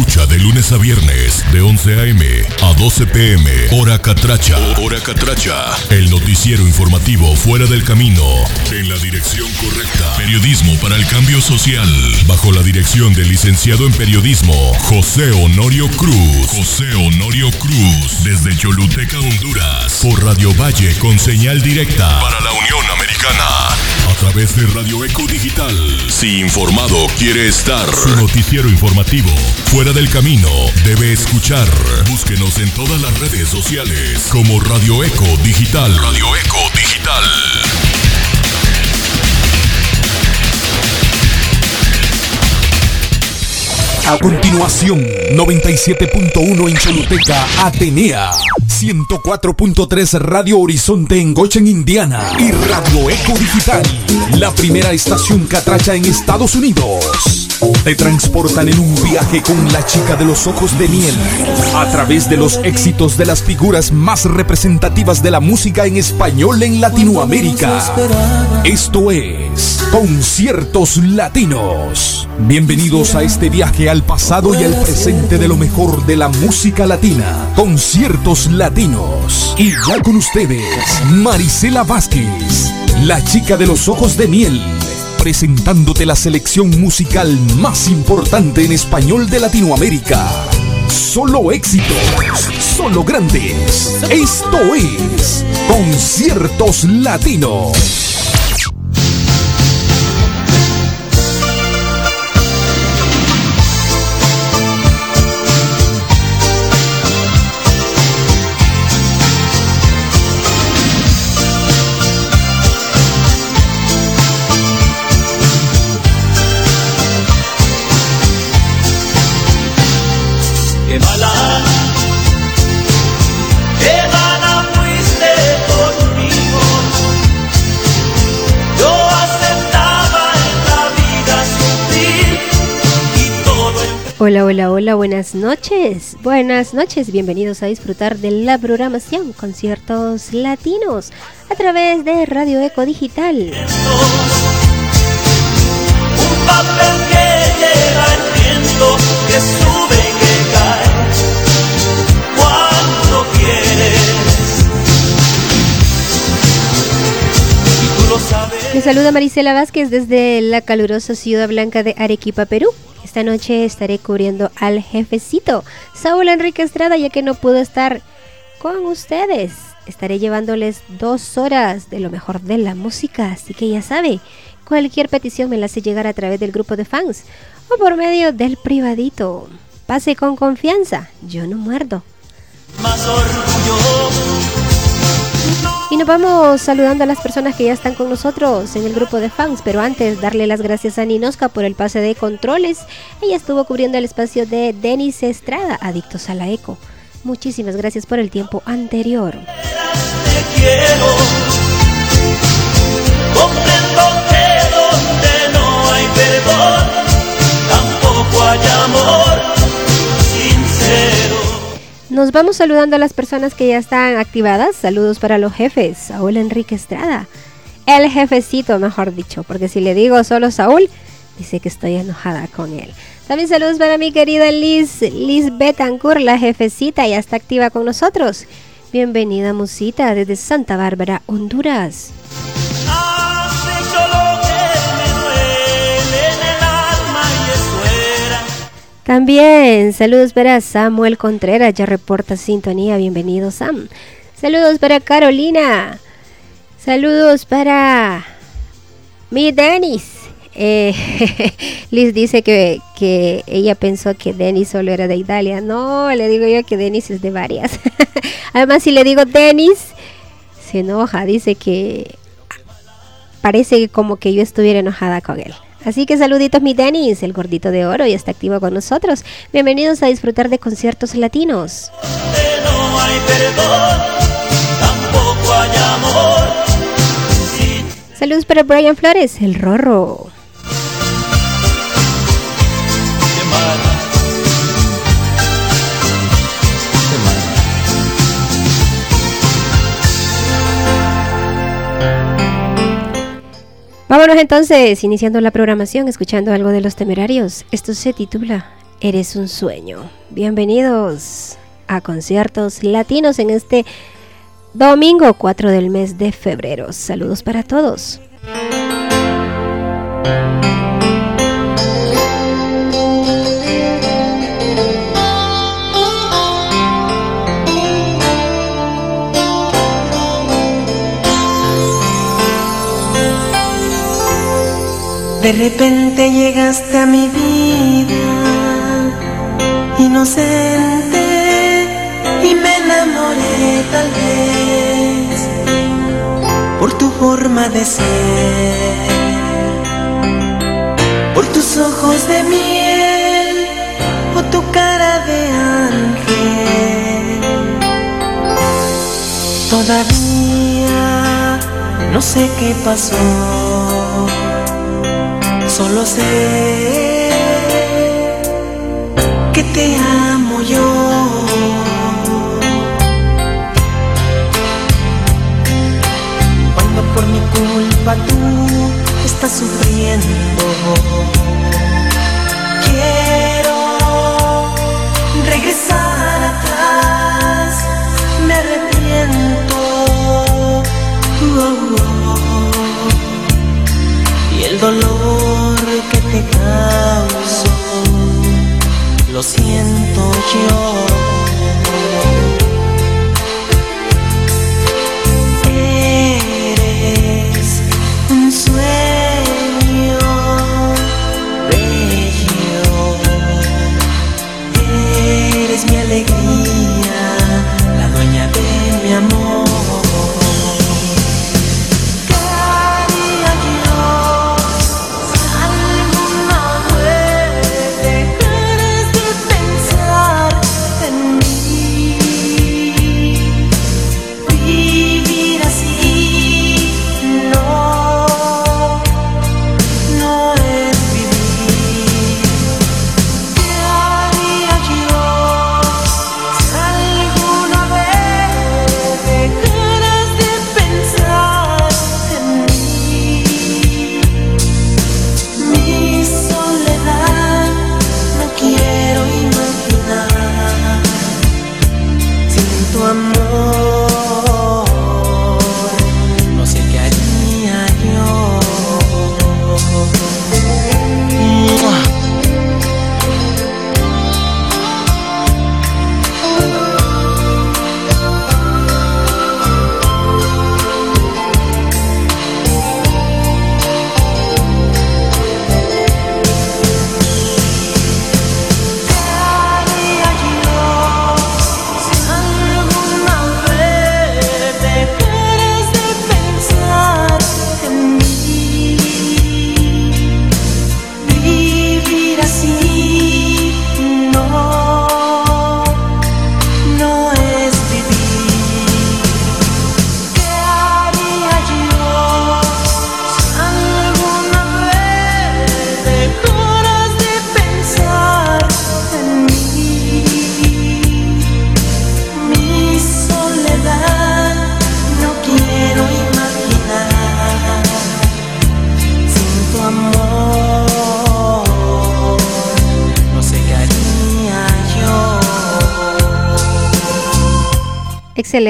escucha de lunes a viernes de 11 a.m. a 12 p.m. Hora Catracha. Hora Catracha. El noticiero informativo fuera del camino. En la dirección correcta. Periodismo para el cambio social. Bajo la dirección del licenciado en periodismo José Honorio Cruz. José Honorio Cruz. Desde Choluteca, Honduras. Por Radio Valle con señal directa. Para la Unión Americana. A través de Radio Eco Digital. Si informado quiere estar. Su noticiero informativo. Fuera del camino. Debe escuchar. Búsquenos en todas las redes sociales. Como Radio Eco Digital. Radio Eco Digital. A continuación, 97.1 en Choluteca, Atenea. 104.3 Radio Horizonte en Goshen, Indiana. Y Radio Eco Digital, la primera estación catracha en Estados Unidos. Te transportan en un viaje con la chica de los ojos de miel. A través de los éxitos de las figuras más representativas de la música en español en Latinoamérica. Esto es Conciertos Latinos. Bienvenidos a este viaje al pasado y al presente de lo mejor de la música latina. Conciertos Latinos. Y ya con ustedes, Marisela Vázquez, la chica de los ojos de miel. Presentándote la selección musical más importante en español de Latinoamérica. Solo éxitos, solo grandes. Esto es Conciertos Latinos. Hola, hola, hola, buenas noches. Buenas noches, bienvenidos a disfrutar de la programación Conciertos Latinos a través de Radio Eco Digital. un papel que lleva el viento, que sube y que cae. Cuando quieres, y tú lo sabes. Les saluda Marisela Vázquez desde la calurosa ciudad blanca de Arequipa, Perú. Esta noche estaré cubriendo al jefecito Saúl Enrique Estrada ya que no pudo estar con ustedes. Estaré llevándoles dos horas de lo mejor de la música, así que ya sabe, cualquier petición me la hace llegar a través del grupo de fans o por medio del privadito. Pase con confianza, yo no muerdo. Más orgullo, Y nos vamos saludando a las personas que ya están con nosotros en el grupo de fans, pero antes darle las gracias a Ninoska por el pase de controles. Ella estuvo cubriendo el espacio de Denis Estrada, Adictos a la Eco. Muchísimas gracias por el tiempo anterior. te quiero. Comprendo que donde no hay perdón, tampoco hay amor sincero. Nos vamos saludando a las personas que ya están activadas. Saludos para los jefes. Saúl Enrique Estrada. El jefecito, mejor dicho, porque si le digo solo Saúl, dice que estoy enojada con él. También saludos para mi querida Liz, Liz Betancourt, la jefecita, ya está activa con nosotros. Bienvenida, Musita, desde Santa Bárbara, Honduras. También saludos para Samuel Contreras, ya reporta sintonía. Bienvenido, Sam. Saludos para Carolina. Saludos para mi Denis. Eh, Liz dice que, que ella pensó que Denis solo era de Italia. No, le digo yo que Denis es de varias. Además, si le digo Denis, se enoja. Dice que parece como que yo estuviera enojada con él. Así que saluditos mi Denis, el gordito de oro, y está activo con nosotros. Bienvenidos a disfrutar de conciertos latinos. Donde no hay perdón, tampoco hay amor. Saludos para Brian Flores, el Rorro. Vámonos entonces, iniciando la programación, escuchando algo de los temerarios. Esto se titula Eres un sueño. Bienvenidos a conciertos latinos en este domingo 4 del mes de febrero. Saludos para todos. De repente llegaste a mi vida, inocente, y me enamoré tal vez por tu forma de ser, por tus ojos de miel o tu cara de ángel. Todavía no sé qué pasó Solo sé que te amo yo. Cuando por mi culpa tú estás sufriendo, quiero regresar atrás, me arrepiento. Y el dolor lo siento yo.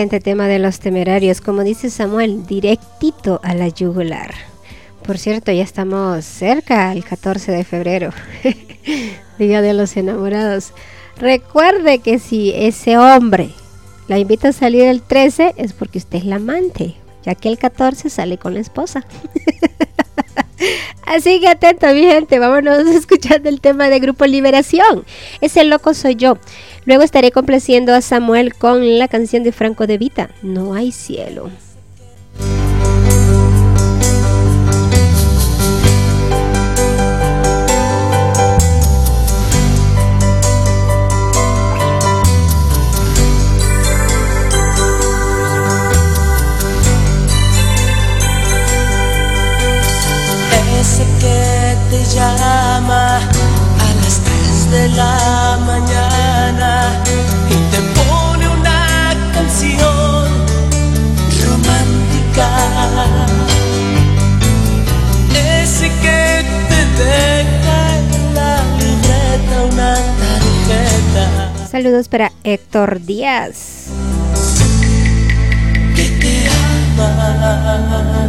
Excelente tema de los temerarios, como dice Samuel, directito a la yugular. Por cierto, ya estamos cerca al 14 de febrero, Día de los Enamorados. Recuerde que si ese hombre la invita a salir el 13 es porque usted es la amante, ya que el 14 sale con la esposa. Así que atento, mi gente. Vámonos escuchando el tema de Grupo Liberación. Ese loco soy yo. Luego estaré complaciendo a Samuel con la canción de Franco de Vita, No hay cielo. Ese que te llama a las 3 de la Saludos para Héctor Díaz. Que te ama,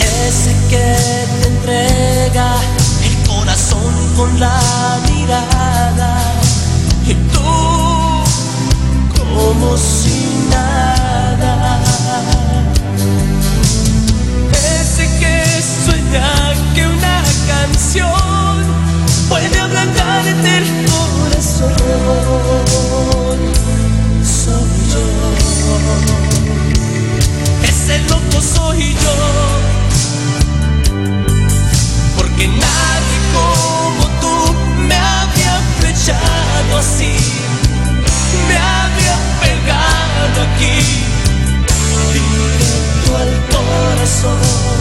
ese que te entrega el corazón con la mirada. Y tú, como si nada. Ese que sueña que una canción puede ablandarte el soy yo, ese loco soy yo, porque nadie como tú me había flechado así, me había pegado aquí, directo al corazón.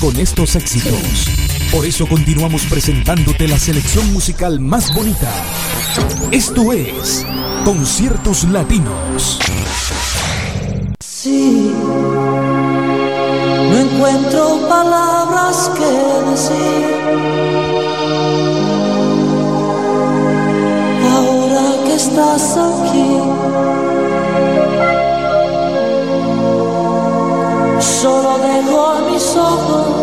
con estos éxitos. Por eso continuamos presentándote la selección musical más bonita. Esto es Conciertos Latinos. Sí, no encuentro palabras que decir. Ahora que estás aquí. dejo mis ojos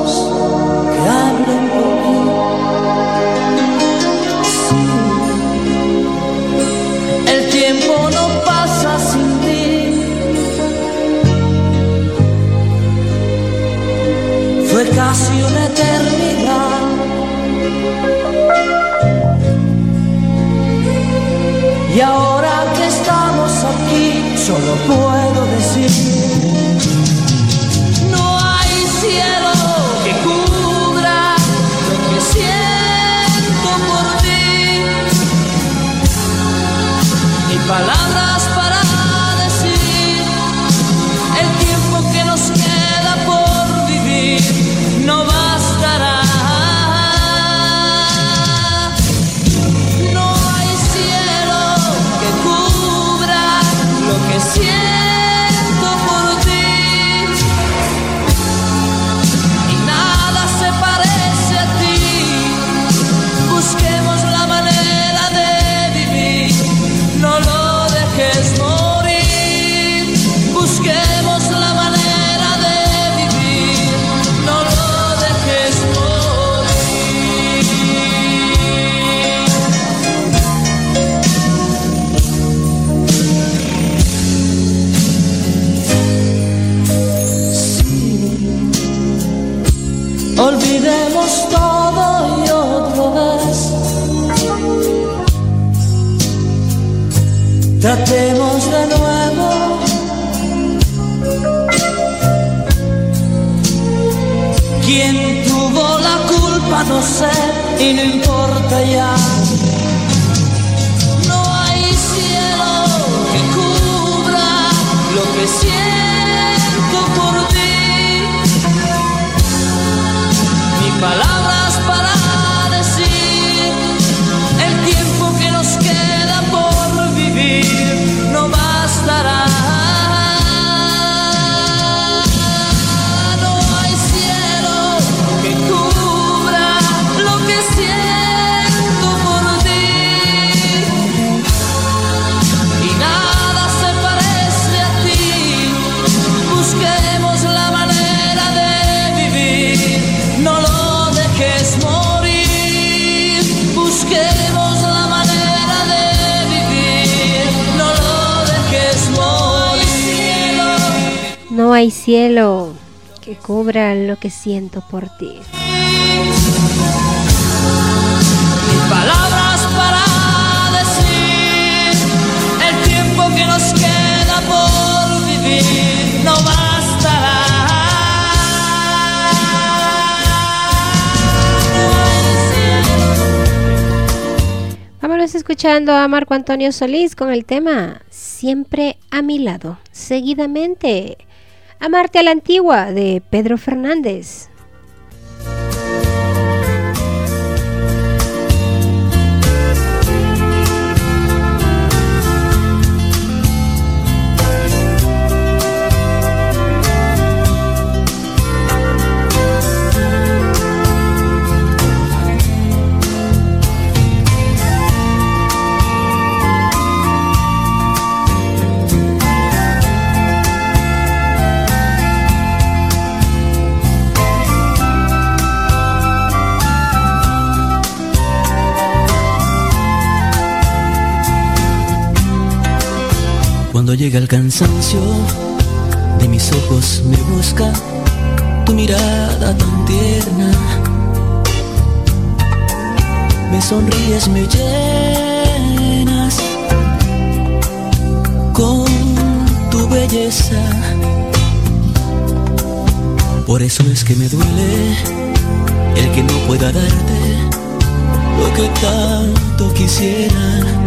lo que siento por ti. Palabras para decir el tiempo que nos queda por vivir no bastará. Vámonos escuchando a Marco Antonio Solís con el tema Siempre a mi lado. Seguidamente, Amarte a la Antigua de Pedro Fernández. Cuando llega el cansancio de mis ojos me busca tu mirada tan tierna. Me sonríes, me llenas con tu belleza. Por eso es que me duele el que no pueda darte lo que tanto quisiera.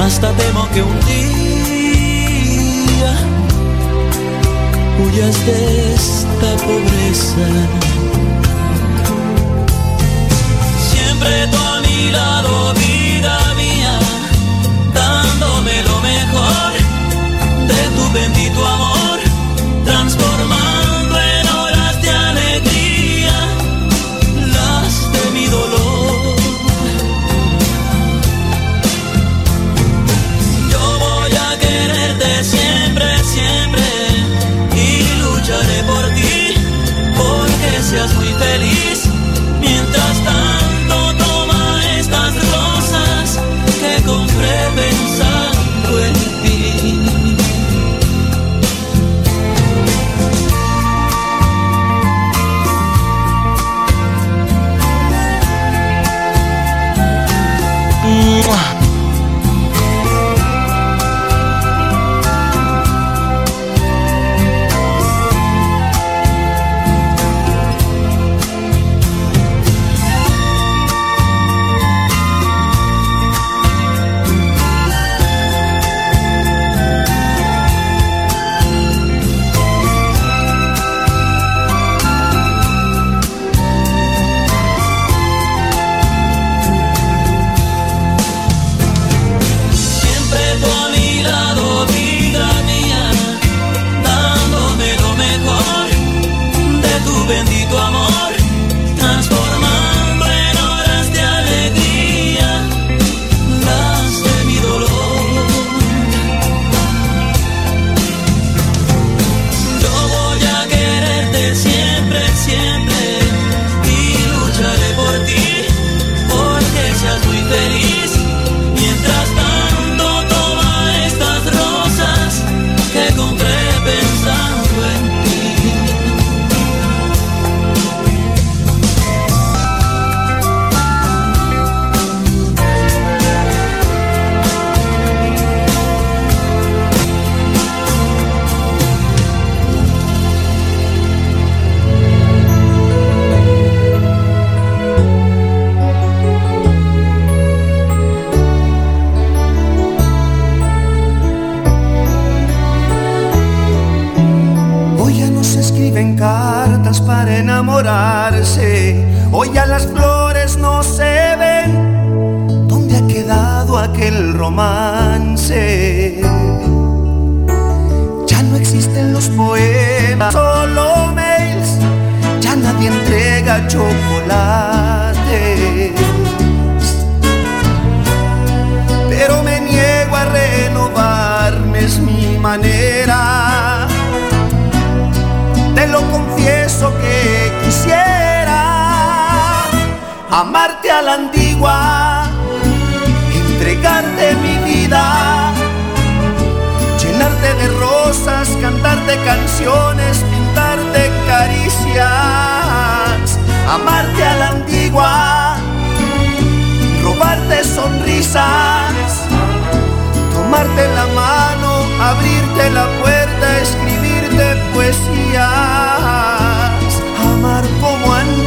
Hasta temo que un día huyas de esta pobreza. Siempre tú a mi lado, vida mía, dándome lo mejor de tu bendito amor, transformando seas muy feliz. Manera. Te lo confieso que quisiera amarte a la antigua, entregarte mi vida, llenarte de rosas, cantarte canciones, pintarte caricias, amarte a la antigua, robarte sonrisas, tomarte la mano, abrirte la puerta, escribirte poesías, amar como antes.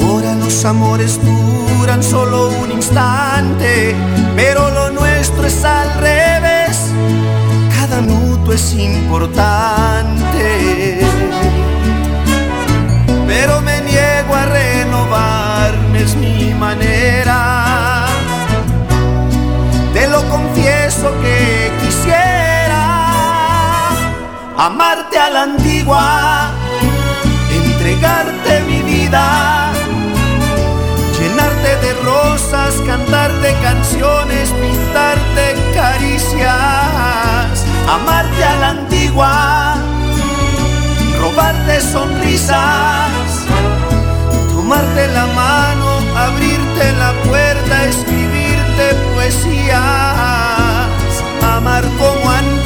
Ahora los amores duran solo un instante, pero lo nuestro es al revés. Cada minuto es importante. Pero me niego a renovarme, es mi manera. Te lo confieso que quisiera amarte a la antigua, entregarte mi vida, llenarte de rosas, cantarte canciones, pintarte caricias, amarte a la antigua, robarte sonrisas, tomarte la mano, la puerta, escribirte poesías, amar como antes.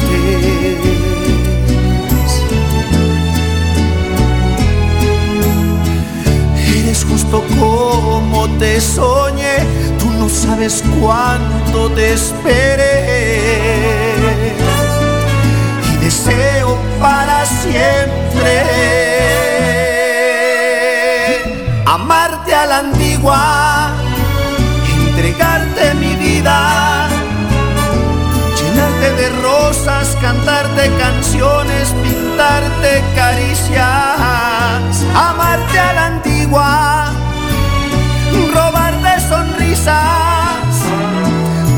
Eres justo como te soñé, tú no sabes cuánto te esperé y deseo para siempre amarte a la antigua, llenarte de rosas, cantarte canciones, pintarte caricias, amarte a la antigua, robarte sonrisas,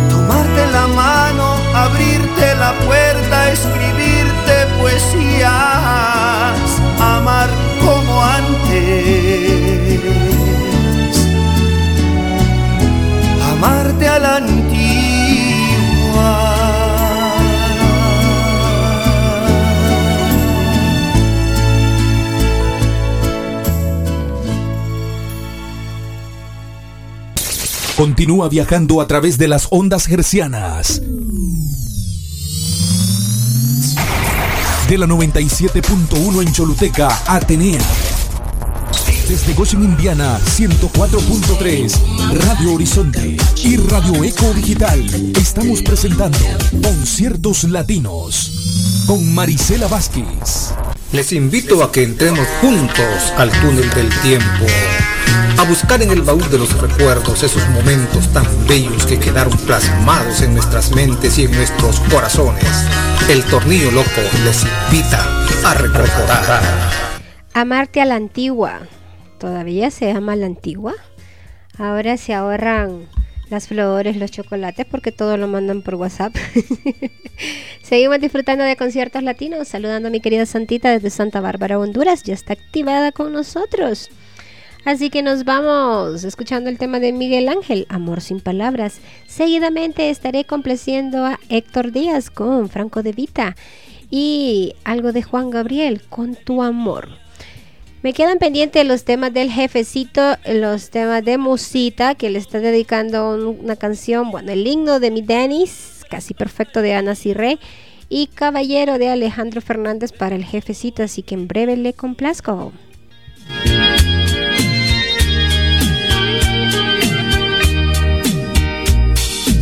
tomarte la mano, abrirte la puerta, escribirte poesías, amar como antes, amarte a la antigua. Continúa viajando a través de las ondas hercianas. De la 97.1 en Choluteca, Atenea. Desde Goshen, Indiana, 104.3, Radio Horizonte y Radio Eco Digital. Estamos presentando Conciertos Latinos con Marisela Vázquez. Les invito a que entremos juntos al túnel del tiempo, a buscar en el baúl de los recuerdos esos momentos tan bellos que quedaron plasmados en nuestras mentes y en nuestros corazones. El tornillo loco les invita a recordar. Amarte a la antigua. ¿Todavía se ama la antigua? Ahora se ahorran las flores, los chocolates, porque todo lo mandan por WhatsApp. Seguimos disfrutando de conciertos latinos, saludando a mi querida Santita desde Santa Bárbara, Honduras. Ya está activada con nosotros. Así que nos vamos escuchando el tema de Miguel Ángel, Amor sin palabras. Seguidamente estaré complaciendo a Héctor Díaz con Franco de Vita y algo de Juan Gabriel con Tu Amor. Me quedan pendientes los temas del jefecito, los temas de Musita, que le está dedicando un- una canción, bueno, el himno de mi Dennis, casi perfecto de Ana Cirré, y Caballero de Alejandro Fernández para el jefecito, así que en breve le complazco.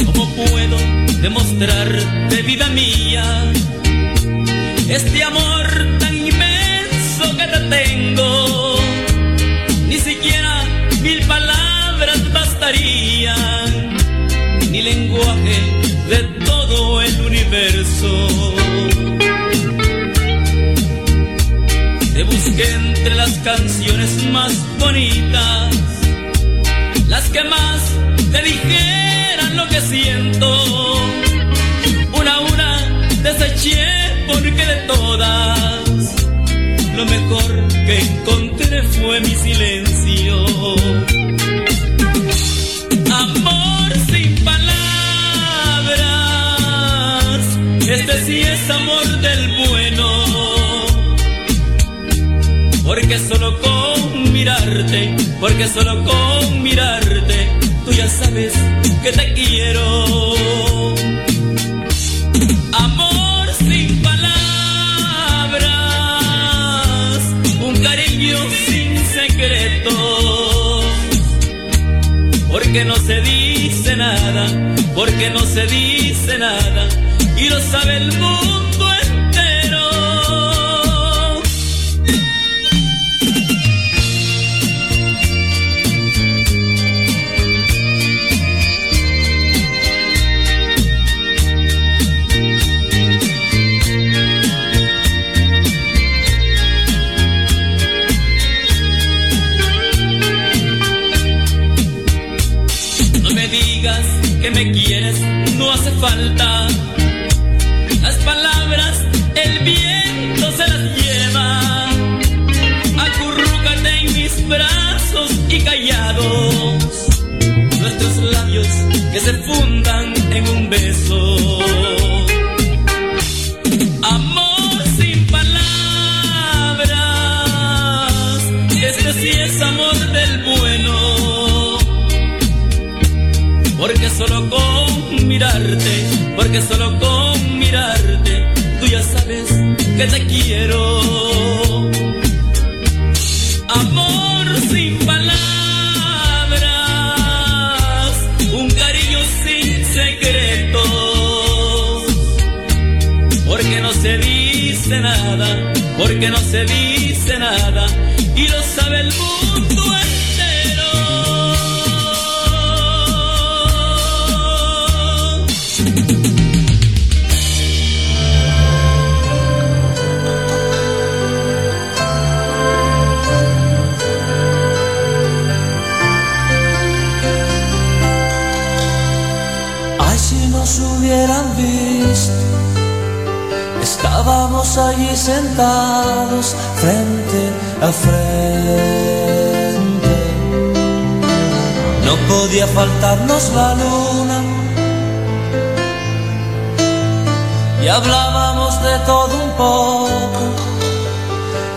¿Cómo puedo vida este amor ni lenguaje de todo el universo. Te busqué entre las canciones más bonitas, las que más te dijeran lo que siento. Una a una deseché porque de todas, lo mejor que encontré fue mi silencio. Sí es amor del bueno. Porque solo con mirarte, porque solo con mirarte, tú ya sabes que te quiero. Amor sin palabras, un cariño sin secretos. Porque no se dice nada, porque no se dice nada, y lo sabe el mundo entero. No me digas que me quieres, no hace falta. Nuestros labios que se fundan en un beso. Amor sin palabras. Este sí es amor del bueno. Porque solo con mirarte, porque solo con mirarte, tú ya sabes que te quiero. Porque no se dice nada, y lo sabe el mundo allí sentados frente a frente. No podía faltarnos la luna. Y hablábamos de todo un poco.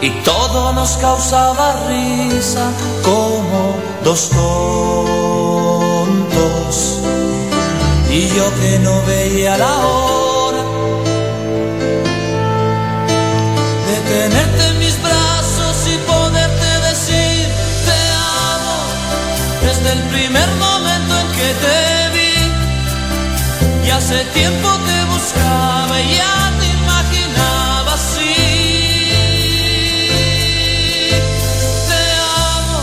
Y todo nos causaba risa como dos tontos. Y yo que no veía la hora desde el primer momento en que te vi. Y hace tiempo te buscaba y ya te imaginaba así. Te amo,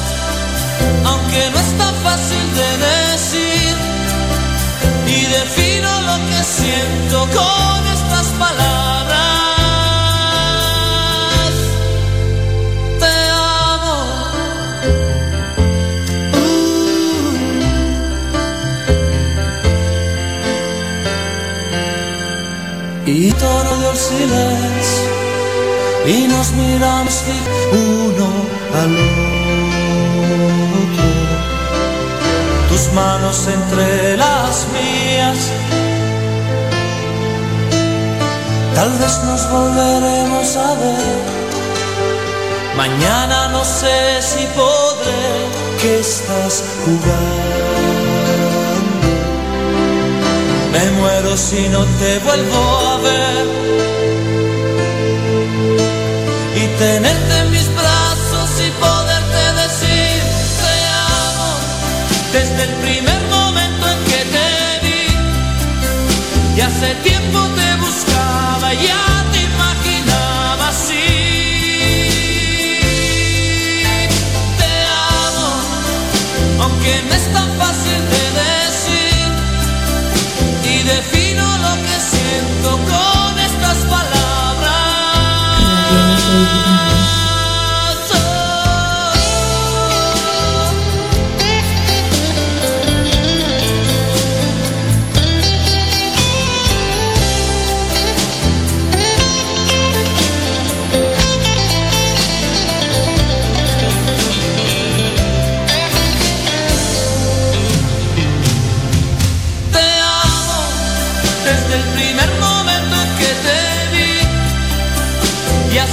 aunque no es tan fácil de decir. Y defino lo que siento con y nos miramos uno al otro tus manos entre las mías. Tal vez nos volveremos a ver. Mañana no sé si podré, que estás jugando. Me muero si no te vuelvo a ver. Y tenerte en mis brazos y poderte decir te amo desde el primer momento en que te vi. Y hace tiempo te buscaba, ya te imaginaba así. Siento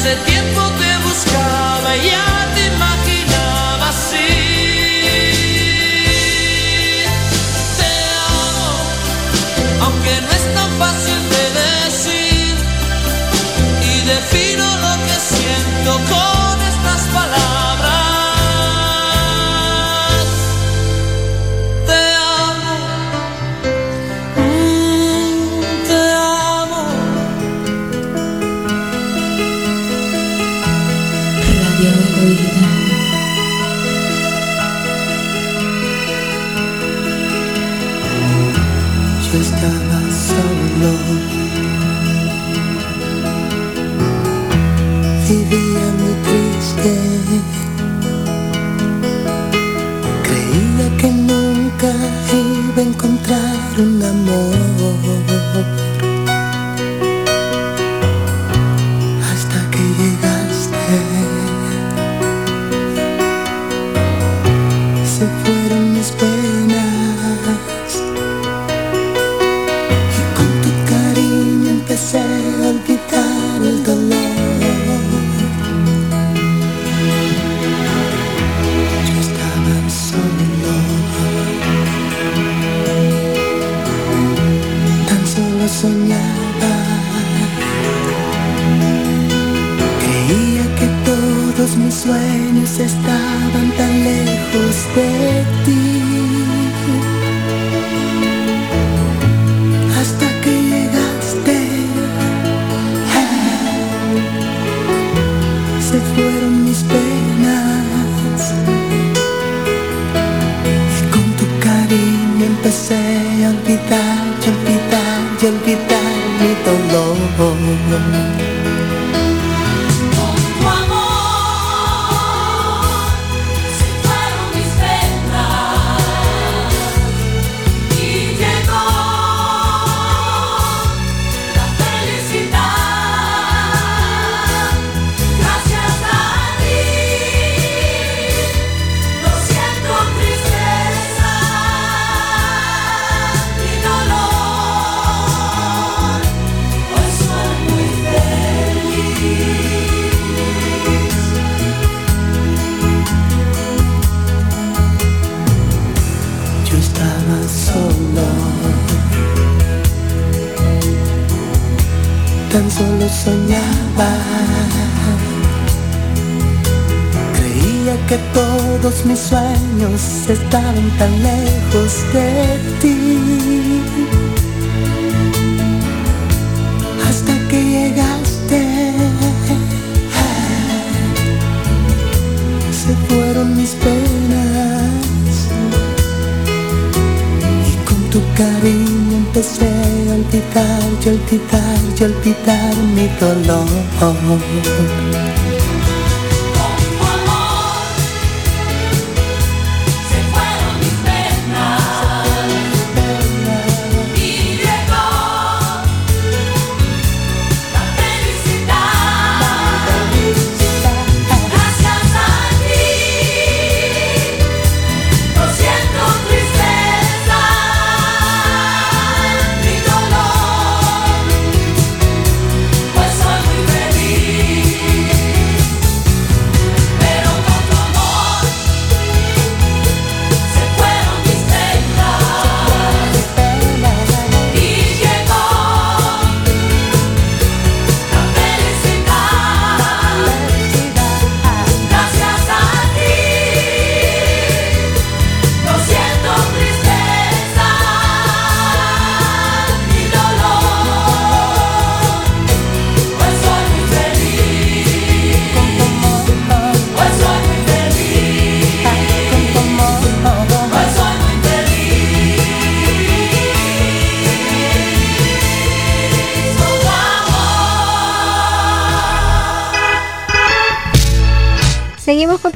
ese tiempo te buscaba ya.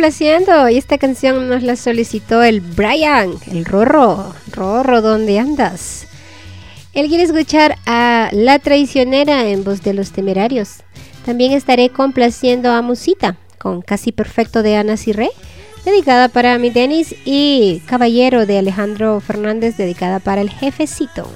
Y esta canción nos la solicitó el Brian, el Rorro. Rorro, ¿dónde andas? Él quiere escuchar a La Traicionera en voz de los temerarios. También estaré complaciendo a Musita con Casi Perfecto de Ana Cirré, dedicada para mi Denis, y Caballero de Alejandro Fernández, dedicada para el jefecito.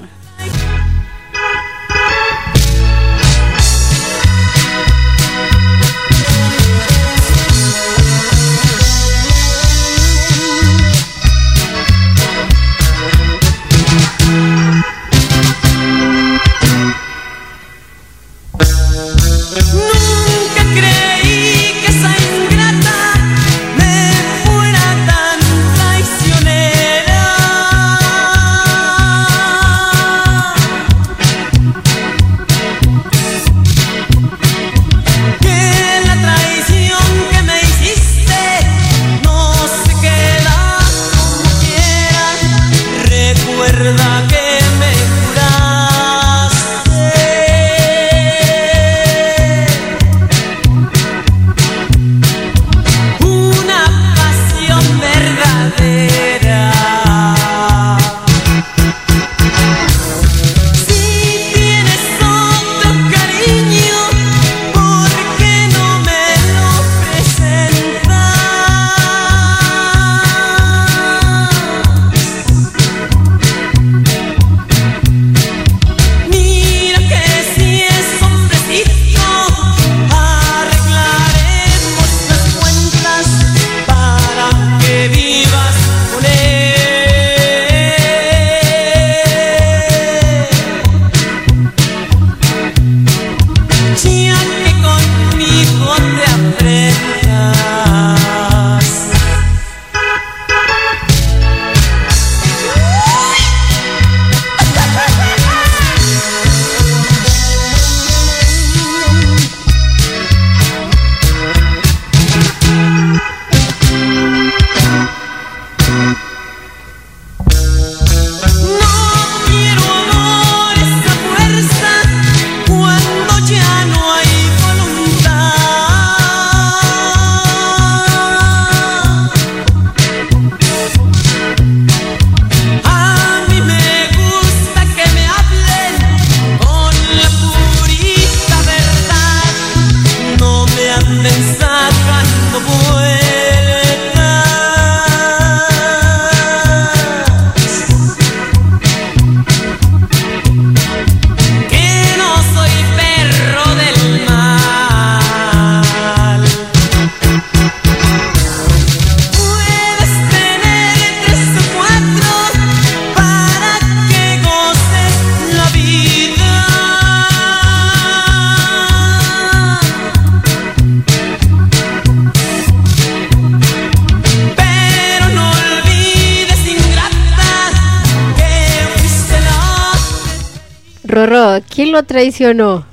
Traicionó?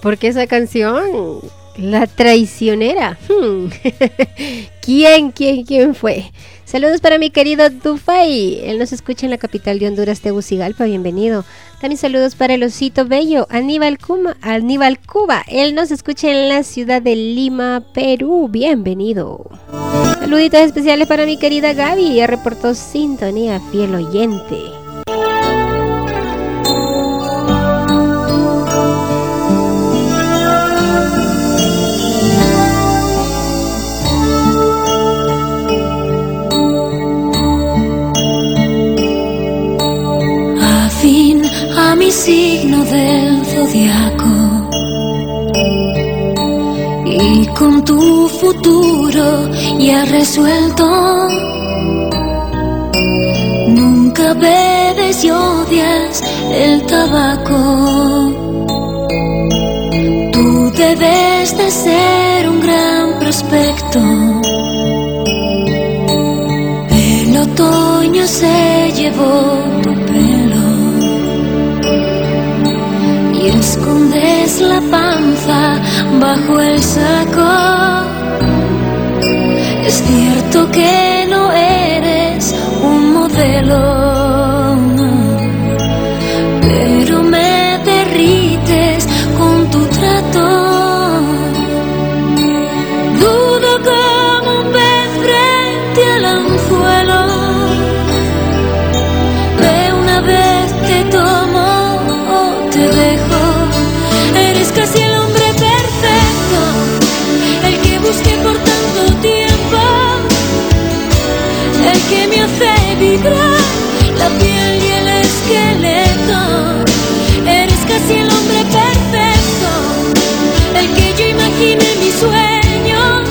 Porque esa canción, la traicionera. Hmm. ¿Quién, quién, quién fue? Saludos para mi querido Dufay. Él nos escucha en la capital de Honduras, Tegucigalpa. Bienvenido. También saludos para el osito bello, Aníbal, Kuma, Aníbal Cuba. Él nos escucha en la ciudad de Lima, Perú. Bienvenido. Saluditos especiales para mi querida Gaby. Ya reportó sintonía fiel oyente. Tu futuro ya resuelto. Nunca bebes y odias el tabaco. Tú debes de ser un gran prospecto. El otoño se llevó escondes la panza bajo el saco. Es cierto que no eres un modelo, imaginé mis sueños,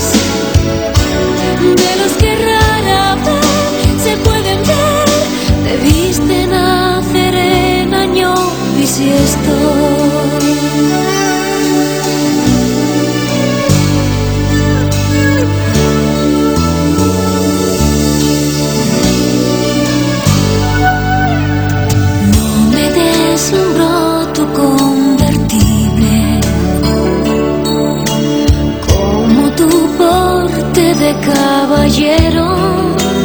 de los que rara vez se pueden ver. Debiste nacer en año bisiesto. Caballero.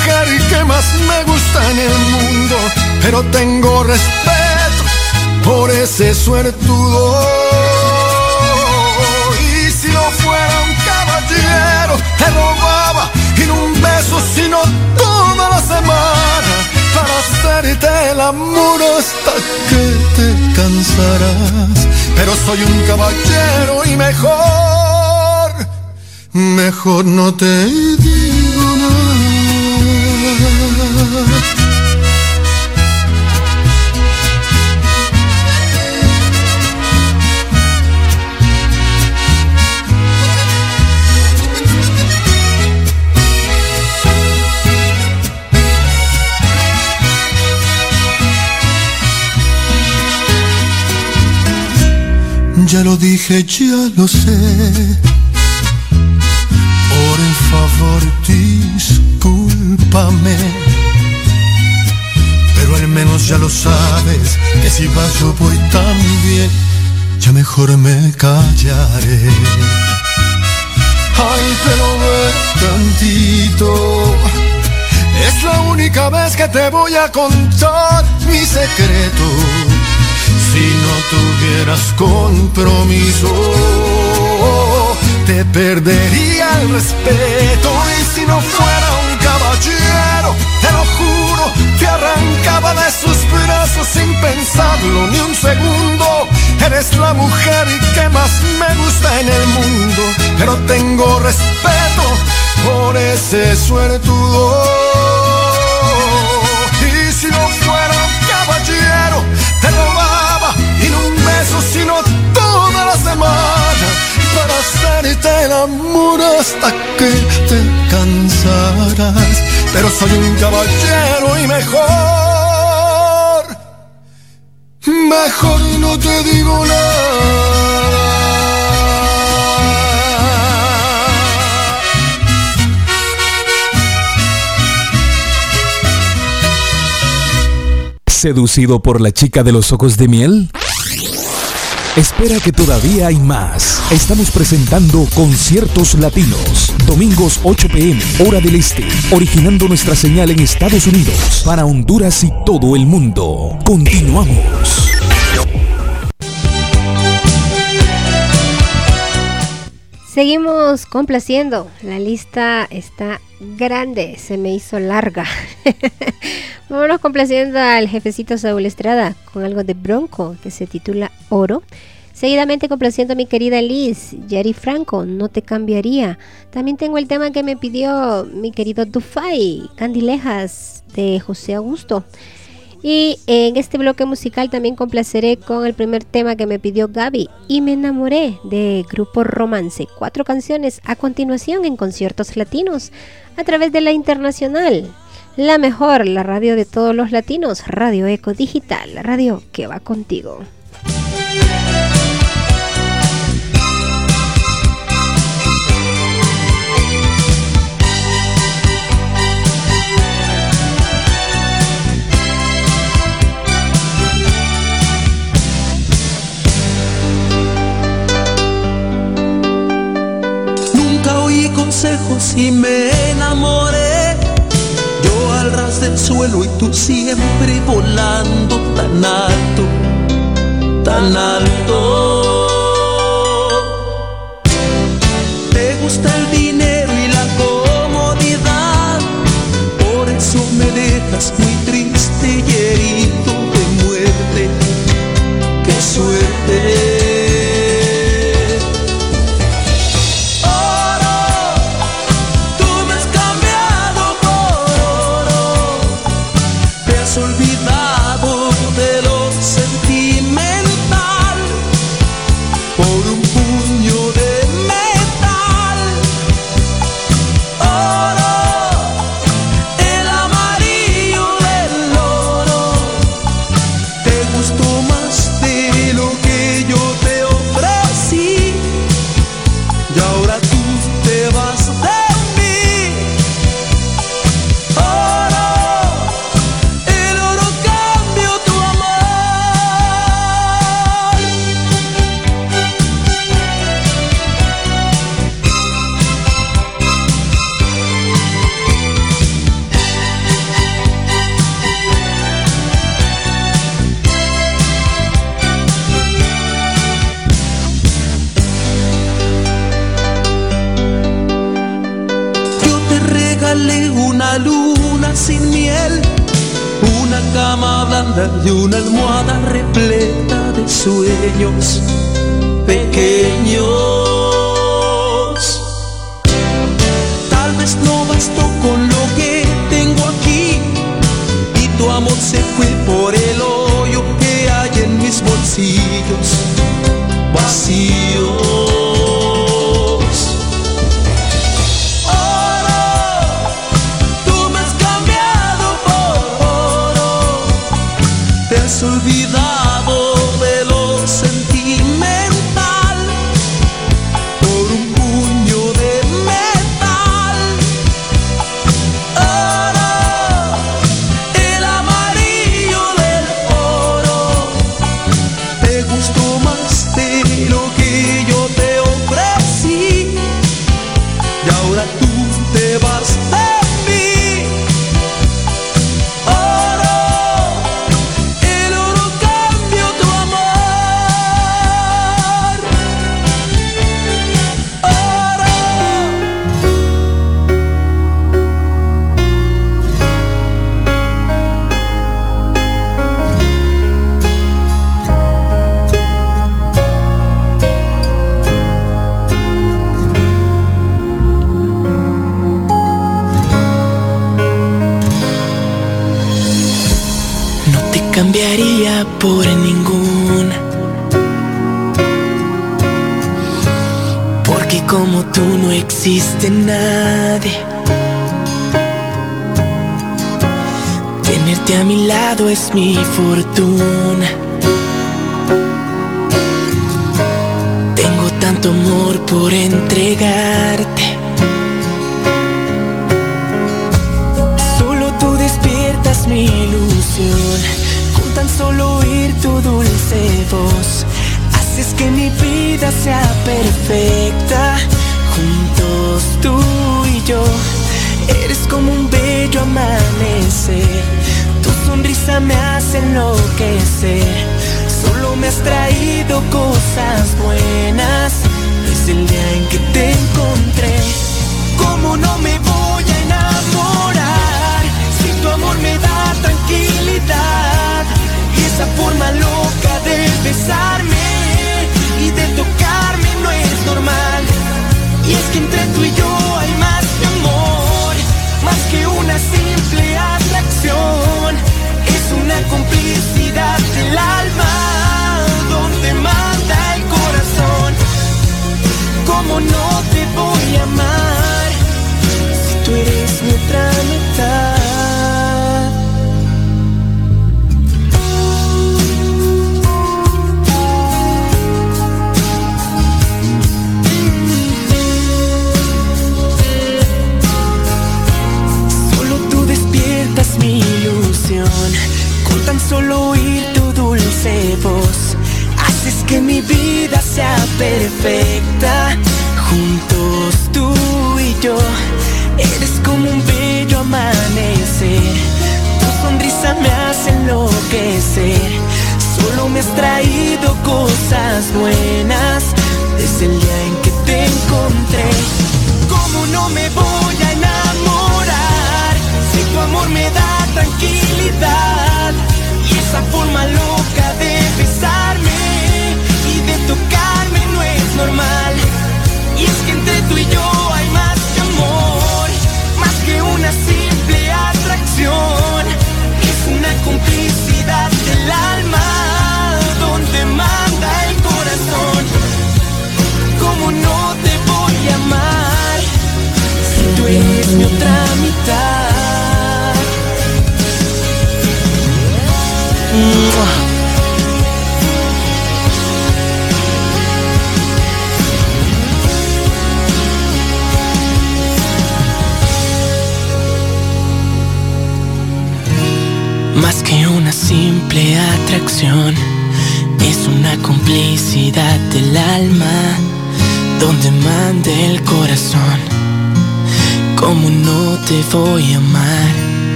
Mujer que más me gusta en el mundo, pero tengo respeto por ese suertudo. Y si no fuera un caballero, te robaba y un beso, sino toda la semana para hacerte el amor hasta que te cansarás. Pero soy un caballero y mejor, mejor no te digo Ya lo dije, ya lo sé. Por favor, discúlpame. Pero al menos ya lo sabes, que si vas yo voy también, ya mejor me callaré. Ay, pero ve tantito. Es la única vez que te voy a contar mi secreto. No tuvieras compromiso, te perdería el respeto. Y si no fuera un caballero, te lo juro, te arrancaba de sus brazos sin pensarlo ni un segundo. Eres la mujer que más me gusta en el mundo, pero tengo respeto por ese suertudo. Hasta que te cansarás. Pero soy un caballero y mejor, mejor no te digo nada. ¿Seducido por la chica de los ojos de miel? Espera que todavía hay más. Estamos presentando conciertos latinos. Domingos 8 pm, hora del este. Originando nuestra señal en Estados Unidos para Honduras y todo el mundo. Continuamos. Seguimos complaciendo. La lista está grande, se me hizo larga. Vámonos complaciendo al jefecito Saúl Estrada con algo de Bronco que se titula Oro. Seguidamente complaciendo a mi querida Liz, Jerry Franco, No te cambiaría. También tengo el tema que me pidió mi querido Dufay, Candilejas de José Augusto. Y en este bloque musical también complaceré con el primer tema que me pidió Gaby y me enamoré de Grupo Romance. Cuatro canciones a continuación en conciertos latinos a través de la internacional. La mejor, la radio de todos los latinos, Radio Eco Digital, la radio que va contigo. Consejos y me enamoré. Yo al ras del suelo y tú siempre volando tan alto, tan alto. Te gusta el dinero blanda y una almohada repleta de sueños pequeños.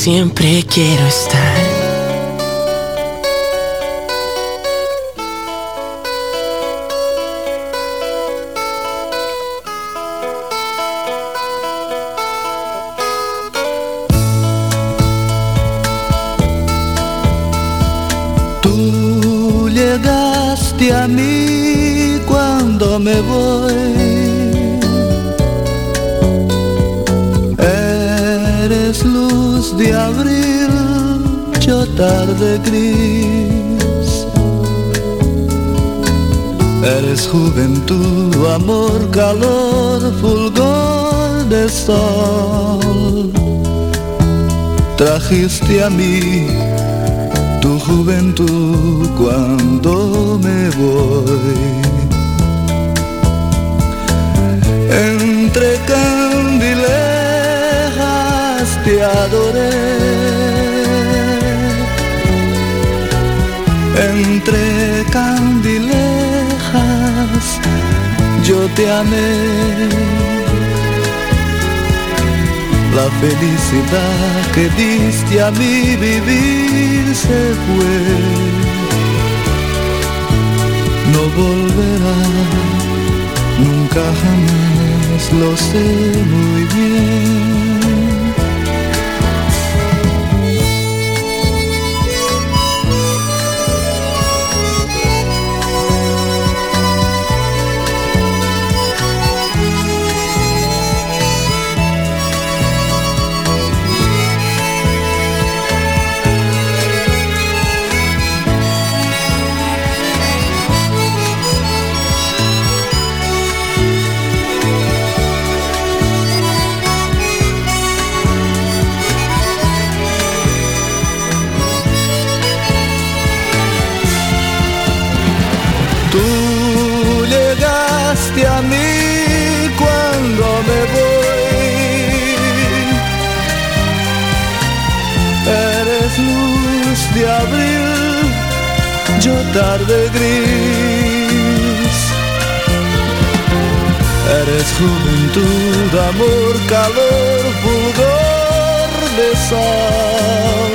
Siempre quiero estar? Juventud, amor, calor, fulgor de sol. Trajiste a mí tu juventud cuando me voy. Yo te amé. La felicidad que diste a mi vivir se fue. No volverá, nunca jamás, lo sé muy bien. Abril, yo tarde gris. Eres juventud, amor, calor, fulgor de sol.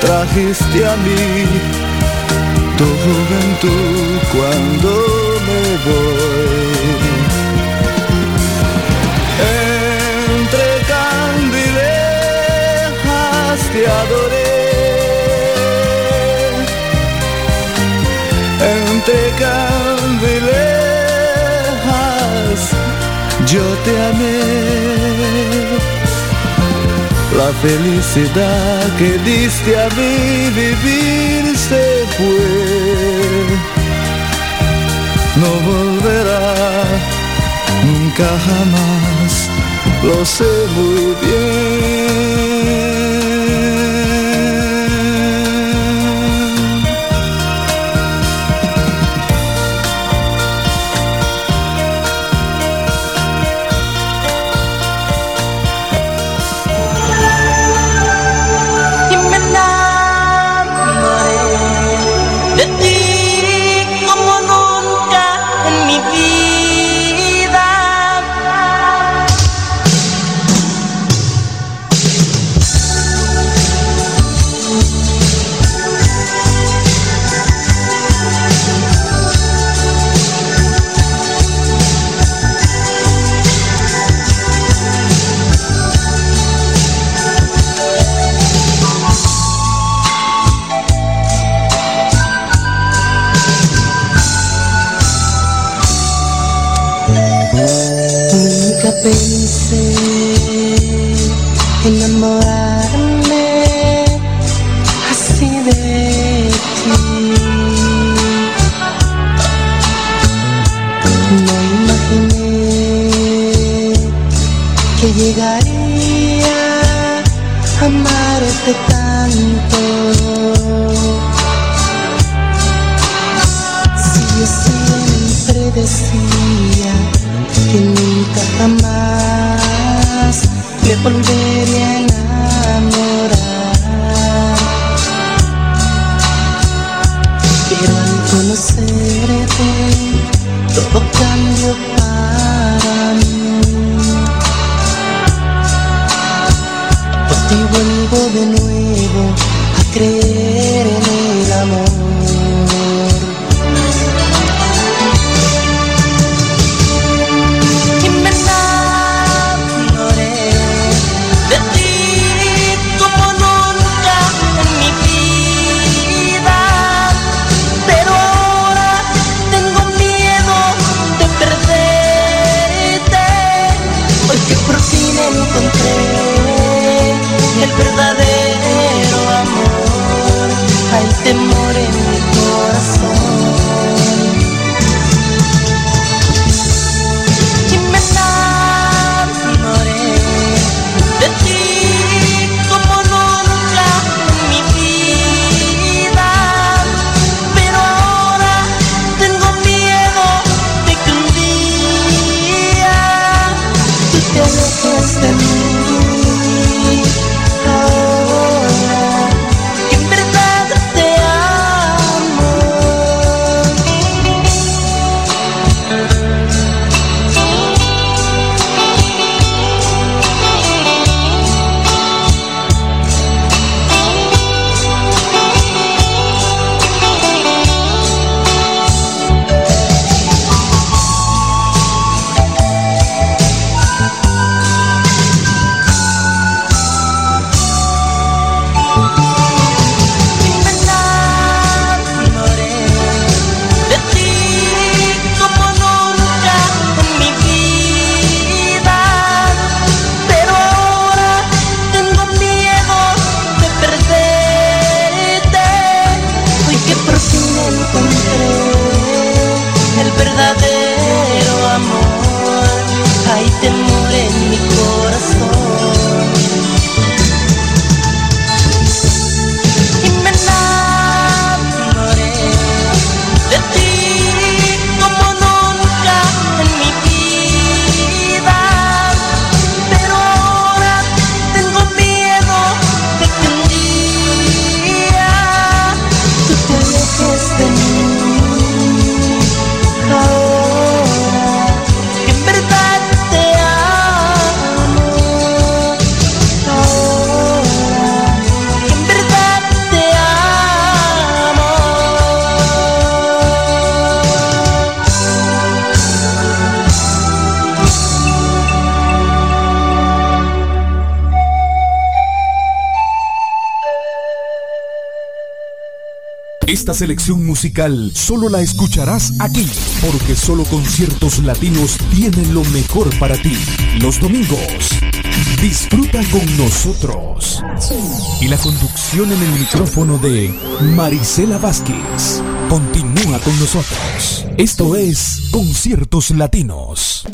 Trajiste a mí tu juventud cuando me voy. Entre candilejas yo te amé. La felicidad que diste a mí vivir se fue. No volverá nunca jamás, lo sé muy bien. Esta selección musical solo la escucharás aquí, porque solo conciertos latinos tienen lo mejor para ti. Los domingos. Disfruta con nosotros. Y la conducción en el micrófono de Marisela Vázquez. Continúa con nosotros. Esto es Conciertos Latinos.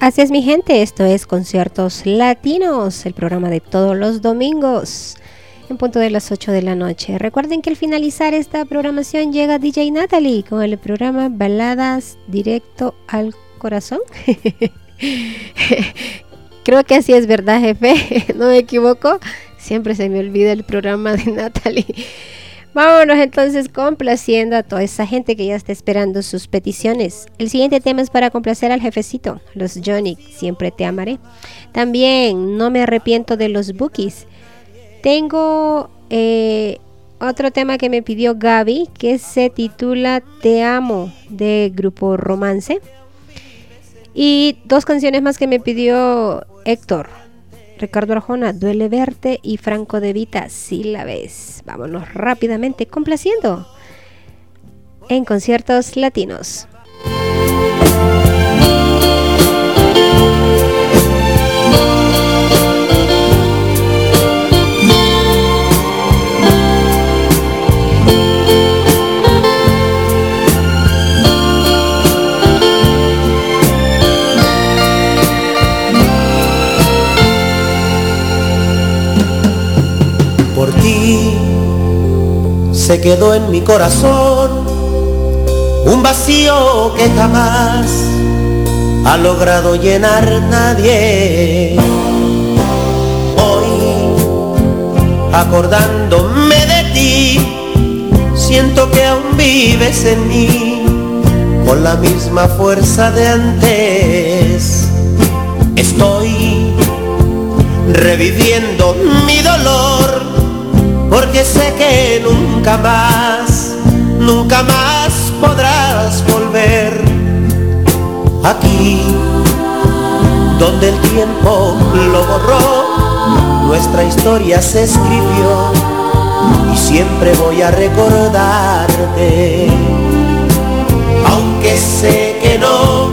Así es mi gente, esto es Conciertos Latinos, el programa de todos los domingos, en punto de las 8 de la noche. Recuerden que al finalizar esta programación llega DJ Natalie con el programa Baladas Directo al Corazón. Creo que así es verdad, jefe, no me equivoco. Siempre se me olvida el programa de Natalie. Vámonos entonces complaciendo a toda esa gente que ya está esperando sus peticiones. El siguiente tema es para complacer al jefecito, los Johnny, siempre te amaré. También no me arrepiento de los bookies. Tengo eh, otro tema que me pidió Gaby que se titula Te amo de Grupo Romance. Y dos canciones más que me pidió Héctor. Ricardo Arjona, Duele Verte y Franco De Vita, Si la ves. Vámonos rápidamente complaciendo en conciertos latinos. Se quedó en mi corazón un vacío que jamás ha logrado llenar nadie. Hoy, acordándome de ti, siento que aún vives en mí con la misma fuerza de antes. Estoy reviviendo mi dolor porque sé que nunca más, nunca más podrás volver aquí donde el tiempo lo borró, nuestra historia se escribió y siempre voy a recordarte, aunque sé que no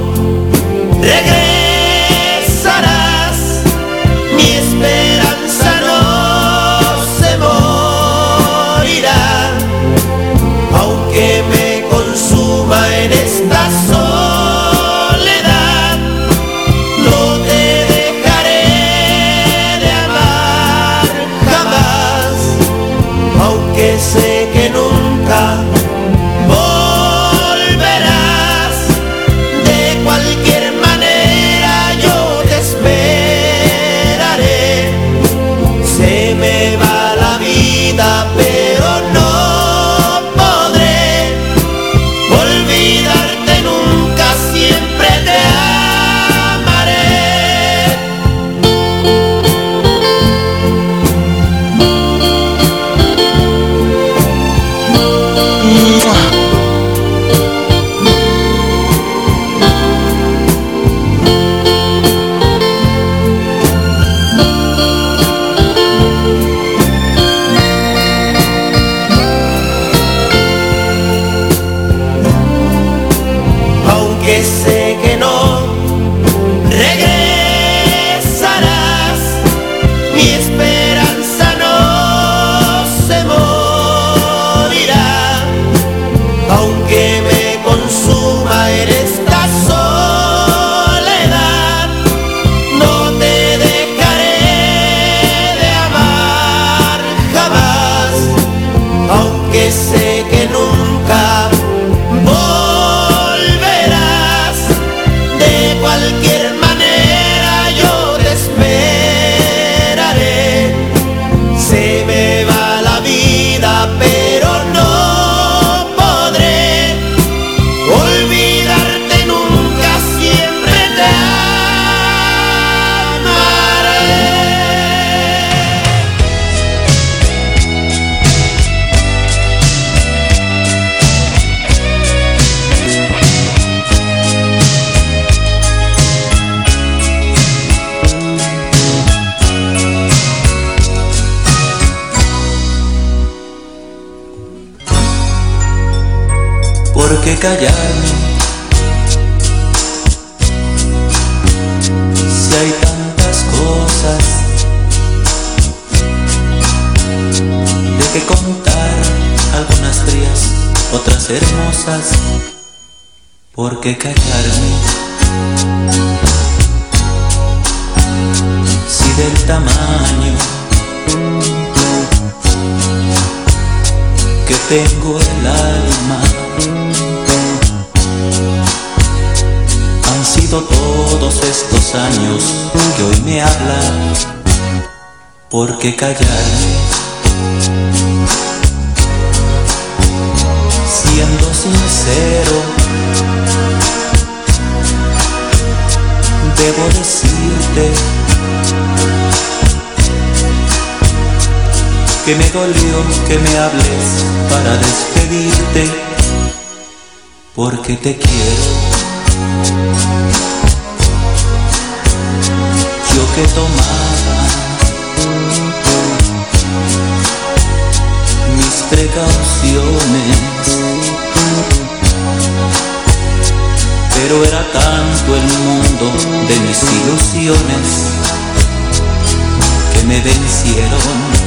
¿Por qué callarme? Siendo sincero, debo decirte que me dolió que me hables para despedirte, porque te quiero. Yo que tomaba precauciones, pero era tanto el mundo de mis ilusiones que me vencieron.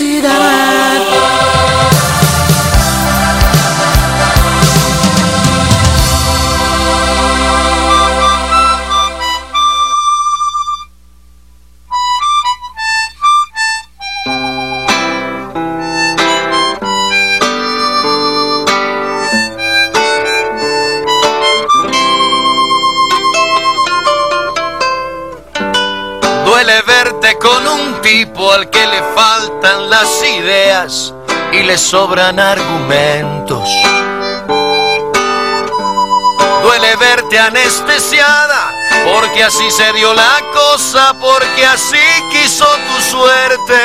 felicidad. Sobran argumentos. Duele verte anestesiada, porque así se dio la cosa, porque así quiso tu suerte.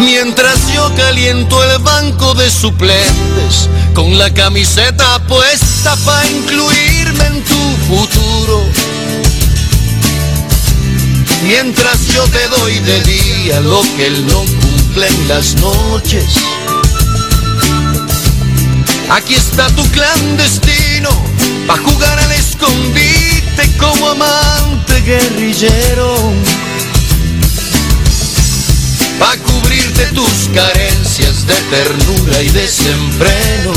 Mientras yo caliento el banco de suplentes con la camiseta puesta para incluirme en tu futuro. Mientras yo te doy de día lo que él no cumple en las noches. Aquí está tu clandestino pa' jugar al escondite como amante guerrillero. Pa' cubrirte tus carencias de ternura y desempleo.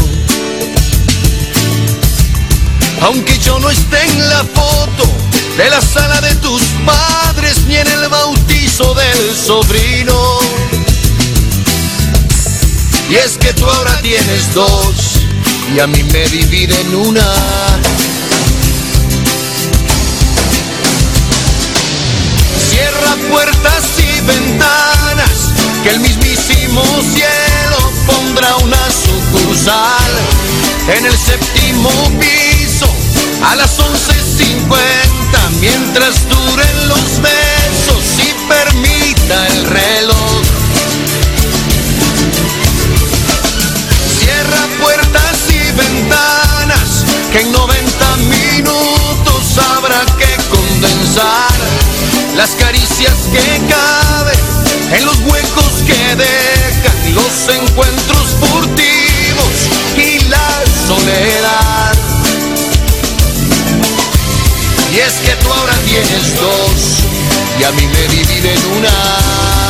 Aunque yo no esté en la foto de la sala de tus padres ni en el bautizo del sobrino. Y es que tú ahora tienes dos y a mí me dividen una. Cierra puertas y ventanas, que el mismísimo cielo pondrá una sucursal en el séptimo piso a las 11.50 mientras duren los besos y permita el reloj. Las caricias que caben en los huecos que dejan los encuentros furtivos y la soledad. Y es que tú ahora tienes dos y a mí me dividen una.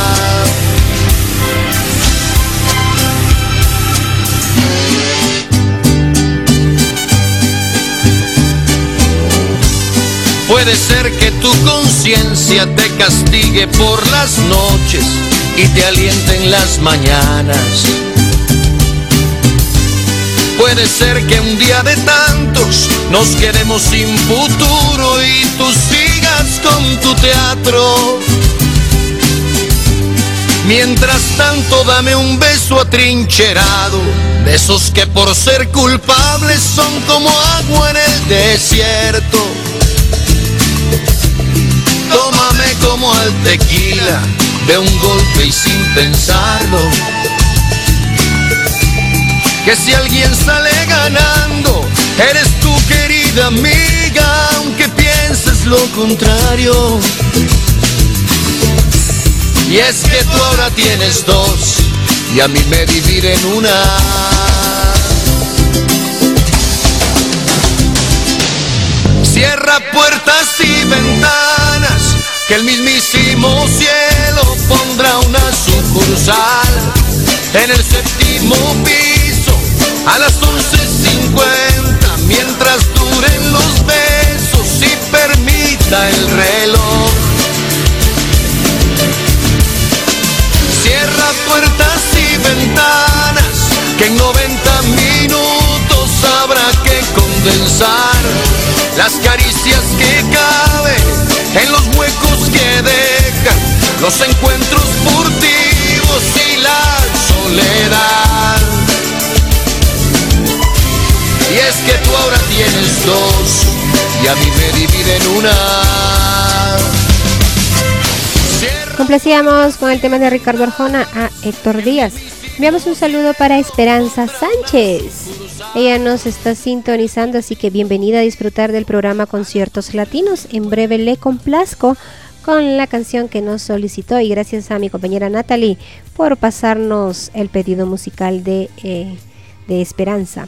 Puede ser que tu conciencia te castigue por las noches y te aliente en las mañanas. Puede ser que un día de tantos nos quedemos sin futuro y tú sigas con tu teatro. Mientras tanto dame un beso atrincherado, de esos que por ser culpables son como agua en el desierto. Tómame como al tequila, de un golpe y sin pensarlo. Que si alguien sale ganando, eres tu querida amiga, aunque pienses lo contrario. Y es que tú ahora tienes dos y a mí me dividen una. Cierra puertas que el mismísimo cielo pondrá una sucursal en el séptimo piso a las 11.50, mientras duren los besos y permita el reloj. Cierra puertas y ventanas, que en 90 minutos habrá que condensar las caricias que los encuentros furtivos y la soledad. Y es que tú ahora tienes dos y a mí me dividen una. Complacíamos con el tema de Ricardo Arjona a Héctor Díaz. Enviamos un saludo para Esperanza Sánchez. Ella nos está sintonizando, así que bienvenida a disfrutar del programa Conciertos Latinos. En breve le complazco con la canción que nos solicitó y gracias a mi compañera Natalie por pasarnos el pedido musical de, eh, de Esperanza.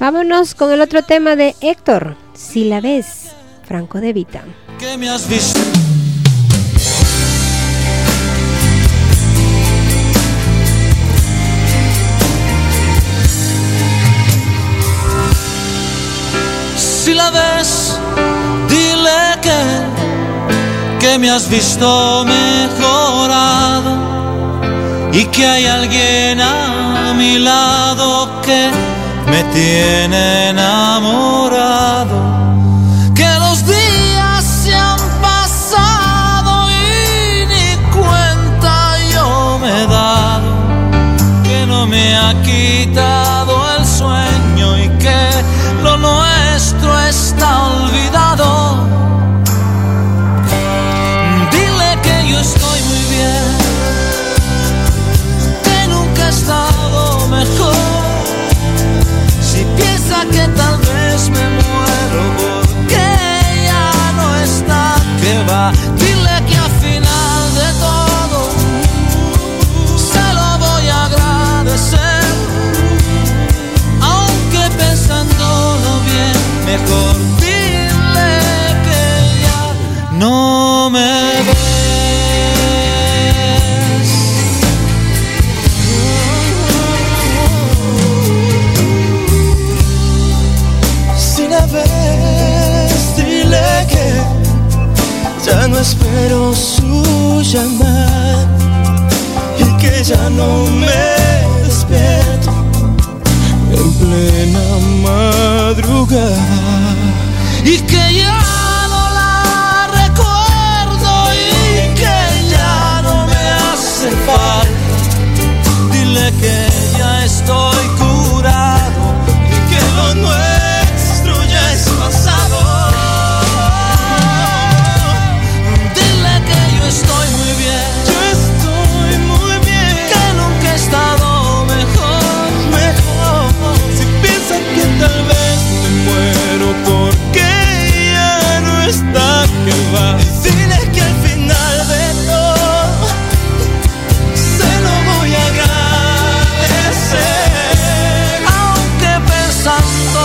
Vámonos con el otro tema de Héctor, Si la ves, Franco de Vita. que me has visto. Si la ves, dile que, que me has visto mejorado y que hay alguien a mi lado que me tiene enamorado. Su llamada y que ya no me despierto en plena madrugada y que ya no la recuerdo y que ya no me hace falta. Dile que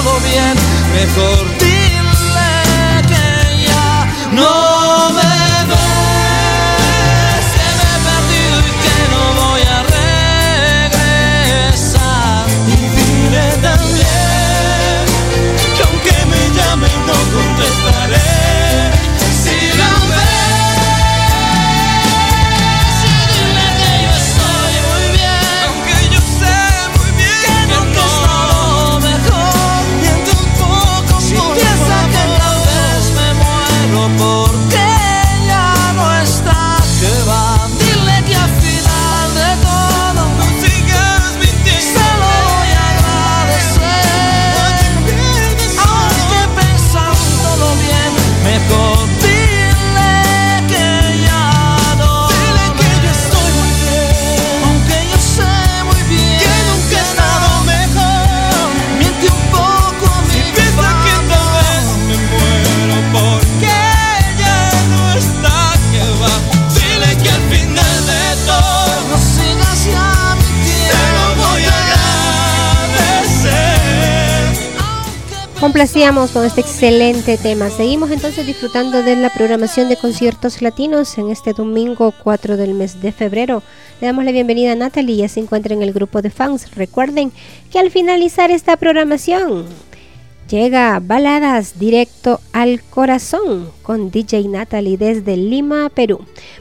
pensándolo bien, mejor Complacíamos con este excelente tema. Seguimos entonces disfrutando de la programación de conciertos latinos en este domingo 4 del mes de febrero. Le damos la bienvenida a Natalie, ya se encuentra en el grupo de fans. Recuerden que al finalizar esta programación llega Baladas directo al corazón con DJ Natalie desde Lima, Perú.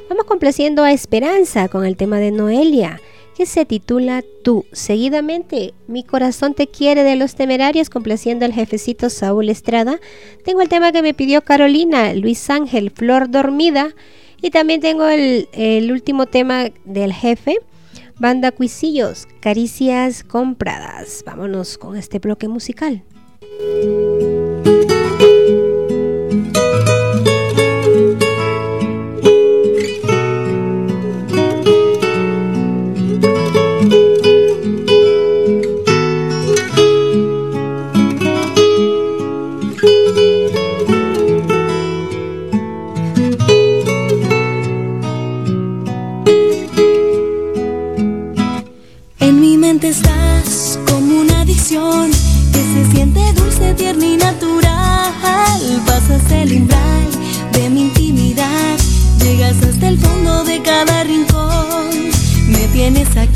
Vamos complaciendo a Esperanza con el tema de Noelia que se titula Tú. Seguidamente, Mi corazón te quiere de los temerarios, complaciendo al jefecito Saúl Estrada. Tengo el tema que me pidió Carolina, Luis Ángel, Flor Dormida. Y también tengo el, el último tema del jefe, Banda Cuisillos, Caricias Compradas. Vámonos con este bloque musical.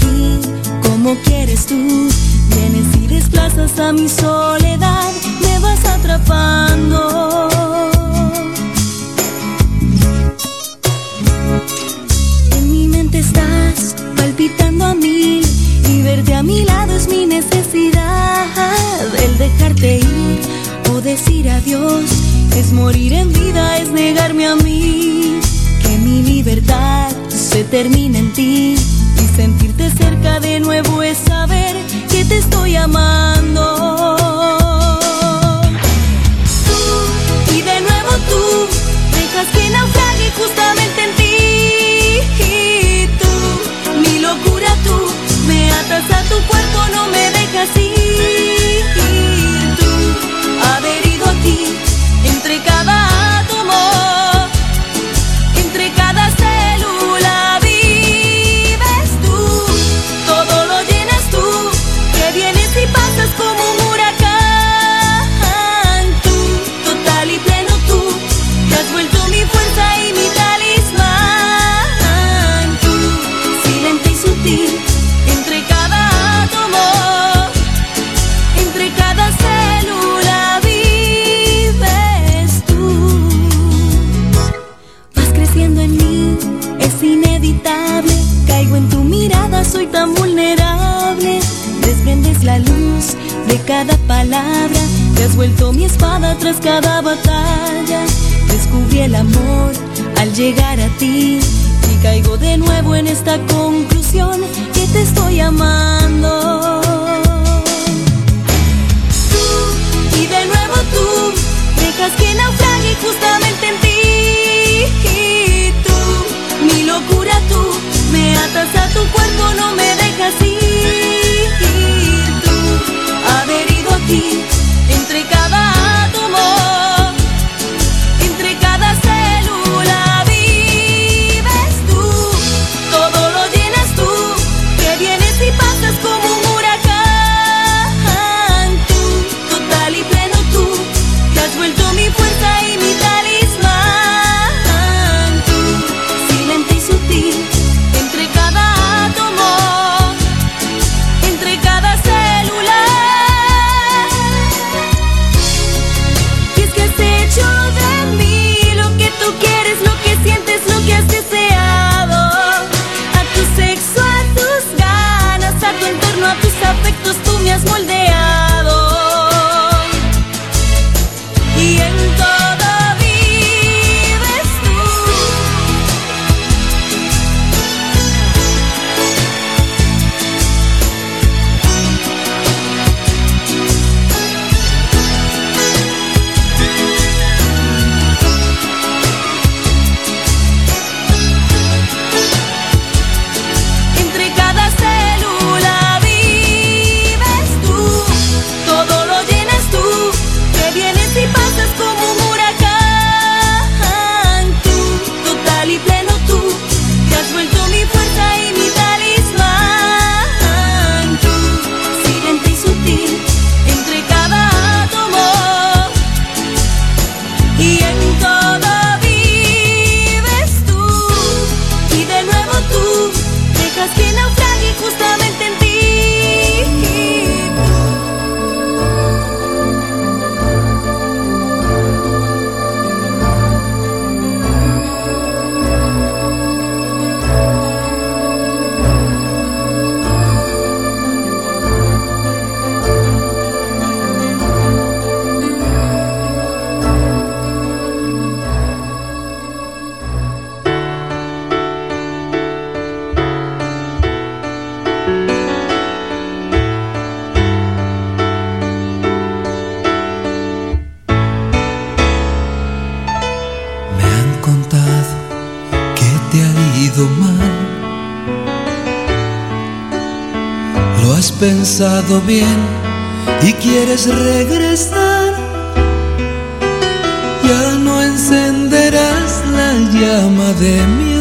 Aquí como quieres tú, vienes y desplazas a mi soledad, me vas atrapando. En mi mente estás palpitando a mil y verte a mi lado es mi necesidad. El dejarte ir o decir adiós es morir en vida, es negarme a mí. Que mi libertad se termine en ti y sentirte cerca de nuevo es saber que te estoy amando. Has vuelto mi espada tras cada batalla. Descubrí el amor al llegar a ti y caigo de nuevo en esta conclusión que te estoy amando. Tú y de nuevo tú dejas que naufrague justamente en ti. Y tú, mi locura tú, me atas a tu cuerpo, no me dejas ir. Tú, adherido aquí, entre cada átomo, bien y quieres regresar. Ya no encenderás la llama de mi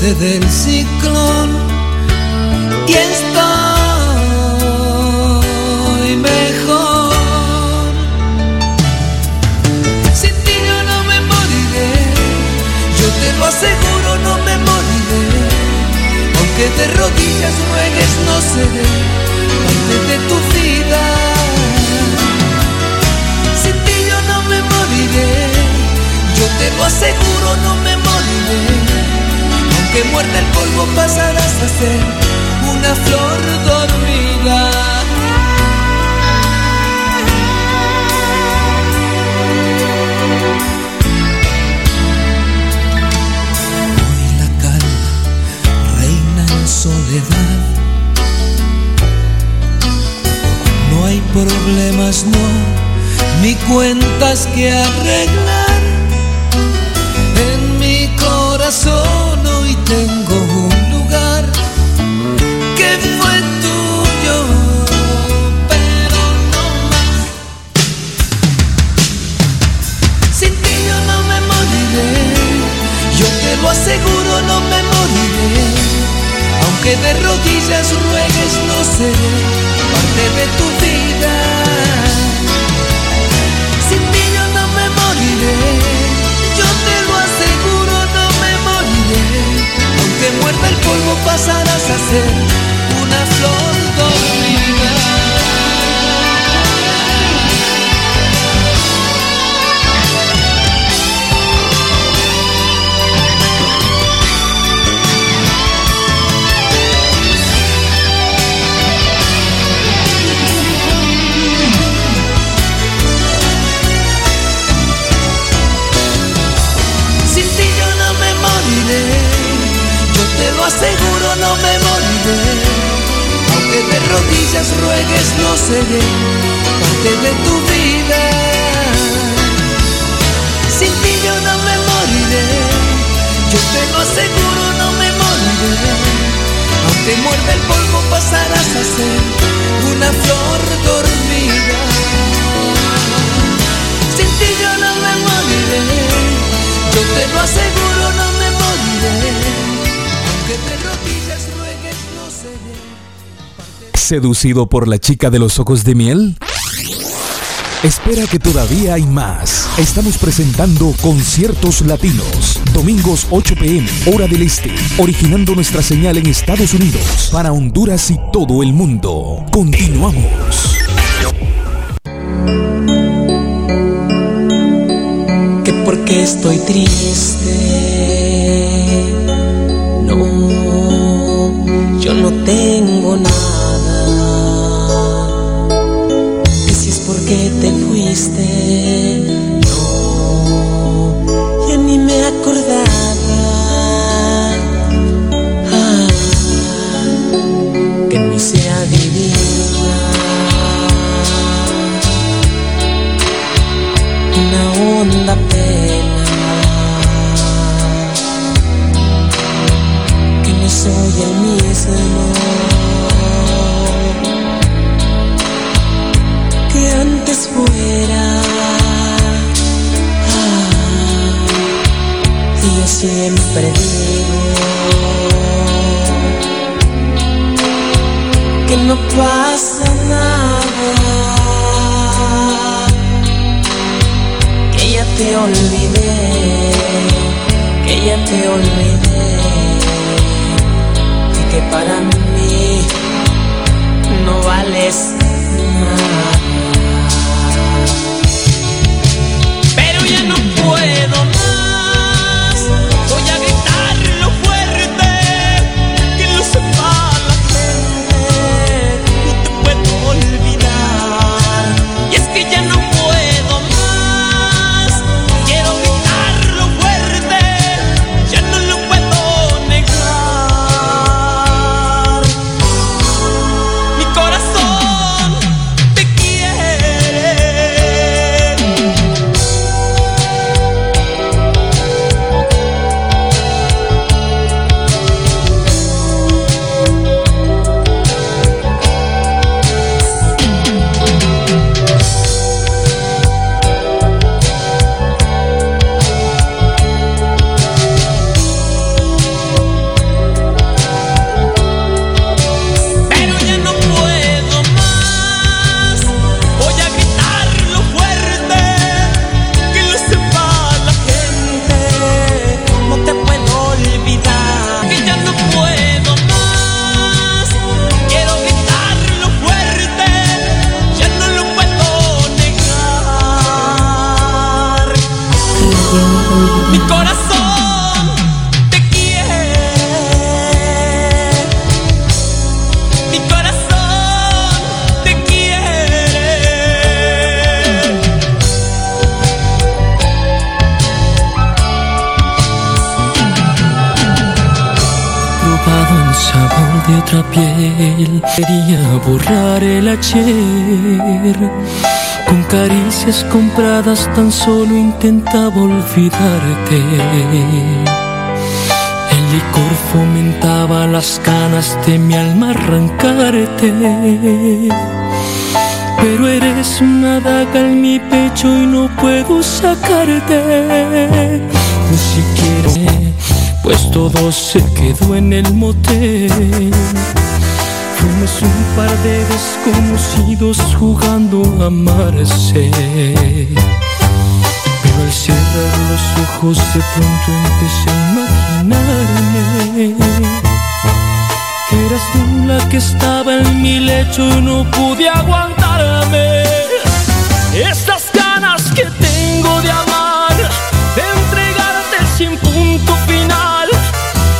del ciclón. Y estoy mejor. Sin ti yo no me moriré. Yo te lo aseguro, no me moriré. Aunque de rodillas ruegues, no seré parte de tu vida. Sin ti yo no me moriré. Yo te lo aseguro, no me moriré. Aunque muerda el polvo, pasarás a ser una flor dormida. Hoy la calma reina en soledad. No hay problemas, no, ni cuentas que arreglar. de rodillas ruegues, no seré parte de tu vida. Sin ti yo no me moriré, yo te lo aseguro, no me moriré. Aunque muerda el polvo pasarás a ser una flor. Ruegues, no seré parte de tu vida. Sin ti yo no me moriré, yo te lo aseguro, no me moriré. Aunque muerda el polvo, pasarás a ser una flor dormida. Sin ti yo no me moriré. Yo te lo aseguro, no me moriré. ¿Seducido por la chica de los ojos de miel? Espera que todavía hay más. Estamos presentando conciertos latinos. Domingos 8 pm, hora del este. Originando nuestra señal en Estados Unidos, para Honduras y todo el mundo. Continuamos. que porque estoy triste. Tan solo intentaba olvidarte. El licor fomentaba las ganas de mi alma arrancarte. Pero eres una daga en mi pecho y no puedo sacarte. Ni siquiera, pues todo se quedó en el motel. Fuimos un par de desconocidos jugando a amarse. Pero al cerrar los ojos de pronto empecé a imaginarme que eras la que estaba en mi lecho y no pude aguantarme. Estas ganas que tengo de amar, de entregarte sin punto final.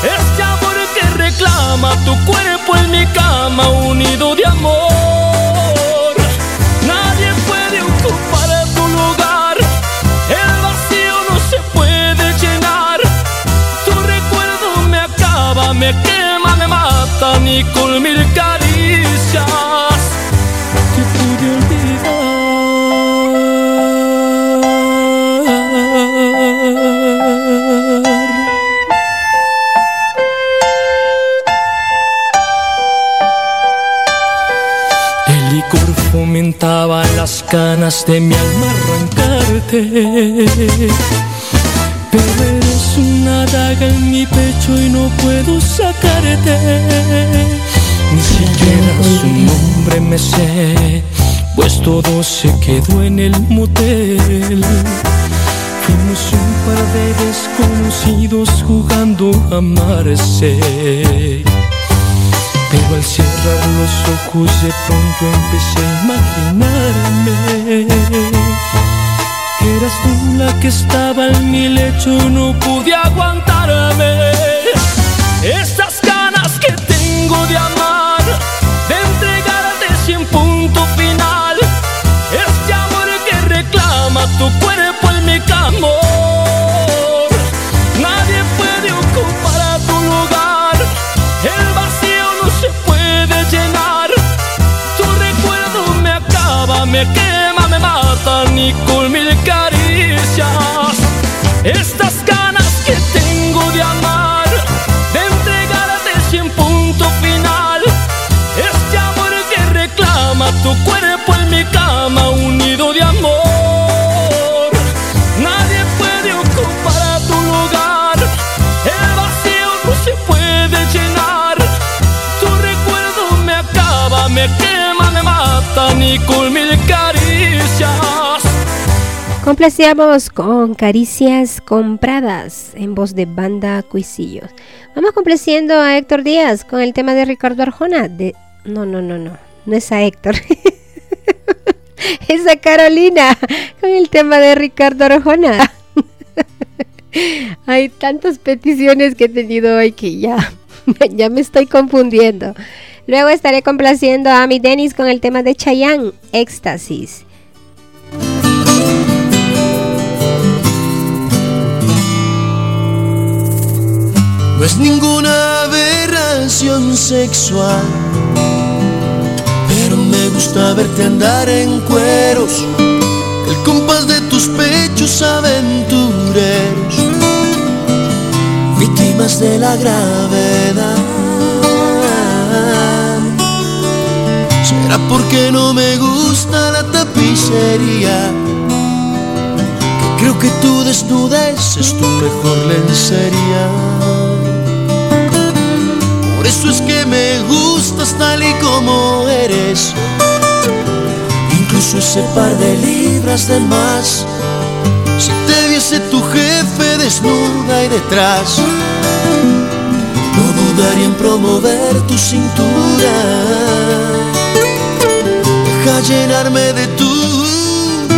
Este amor que reclama tu cuerpo unido de amor. Nadie puede ocupar tu lugar. El vacío no se puede llenar. Tu recuerdo me acaba, me quema, me mata, ni mil ganas de mi alma arrancarte. Pero eres una daga en mi pecho y no puedo sacarte. Ni siquiera su nombre me sé, pues todo se quedó en el motel. Fuimos un par de desconocidos jugando a amarse. Pero al cerrar los ojos de pronto empecé a imaginarme que eras tú la que estaba en mi lecho, no pude aguantarme. Estas ganas que tengo de amar, de entregarte sin punto final. Este amor que reclama tu cuerpo me quema, me mata, ni con mil caricias. Estas ganas que tengo de amar, de entregarte sin punto final. Este amor que reclama tu cuerpo en mi cama, unido de amor. Nadie puede ocupar tu lugar. El vacío no se puede llenar. Tu recuerdo me acaba, me quema, me mata, ni caricias. Complacíamos con Caricias Compradas en voz de Banda Cuisillos. Vamos complaciendo a Héctor Díaz con el tema de Ricardo Arjona. De... No, no, no, no. No es a Héctor. es a Carolina con el tema de Ricardo Arjona. Hay tantas peticiones que he tenido hoy que ya, ya me estoy confundiendo. Luego estaré complaciendo a mi Dennis con el tema de Chayanne, Éxtasis. No es ninguna aberración sexual, pero me gusta verte andar en cueros, el compás de tus pechos aventureros, víctimas de la gravedad. Será porque no me gusta la tapicería. que Creo que tu desnudez es tu mejor lencería. Eso es que me gustas tal y como eres. Incluso ese par de libras de más. Si te viese tu jefe desnuda y detrás, no dudaría en promover tu cintura. Deja llenarme de tu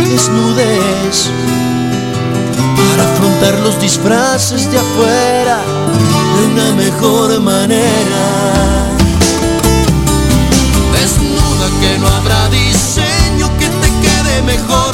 desnudez para afrontar los disfraces de afuera de una mejor manera. Desnuda que no habrá diseño que te quede mejor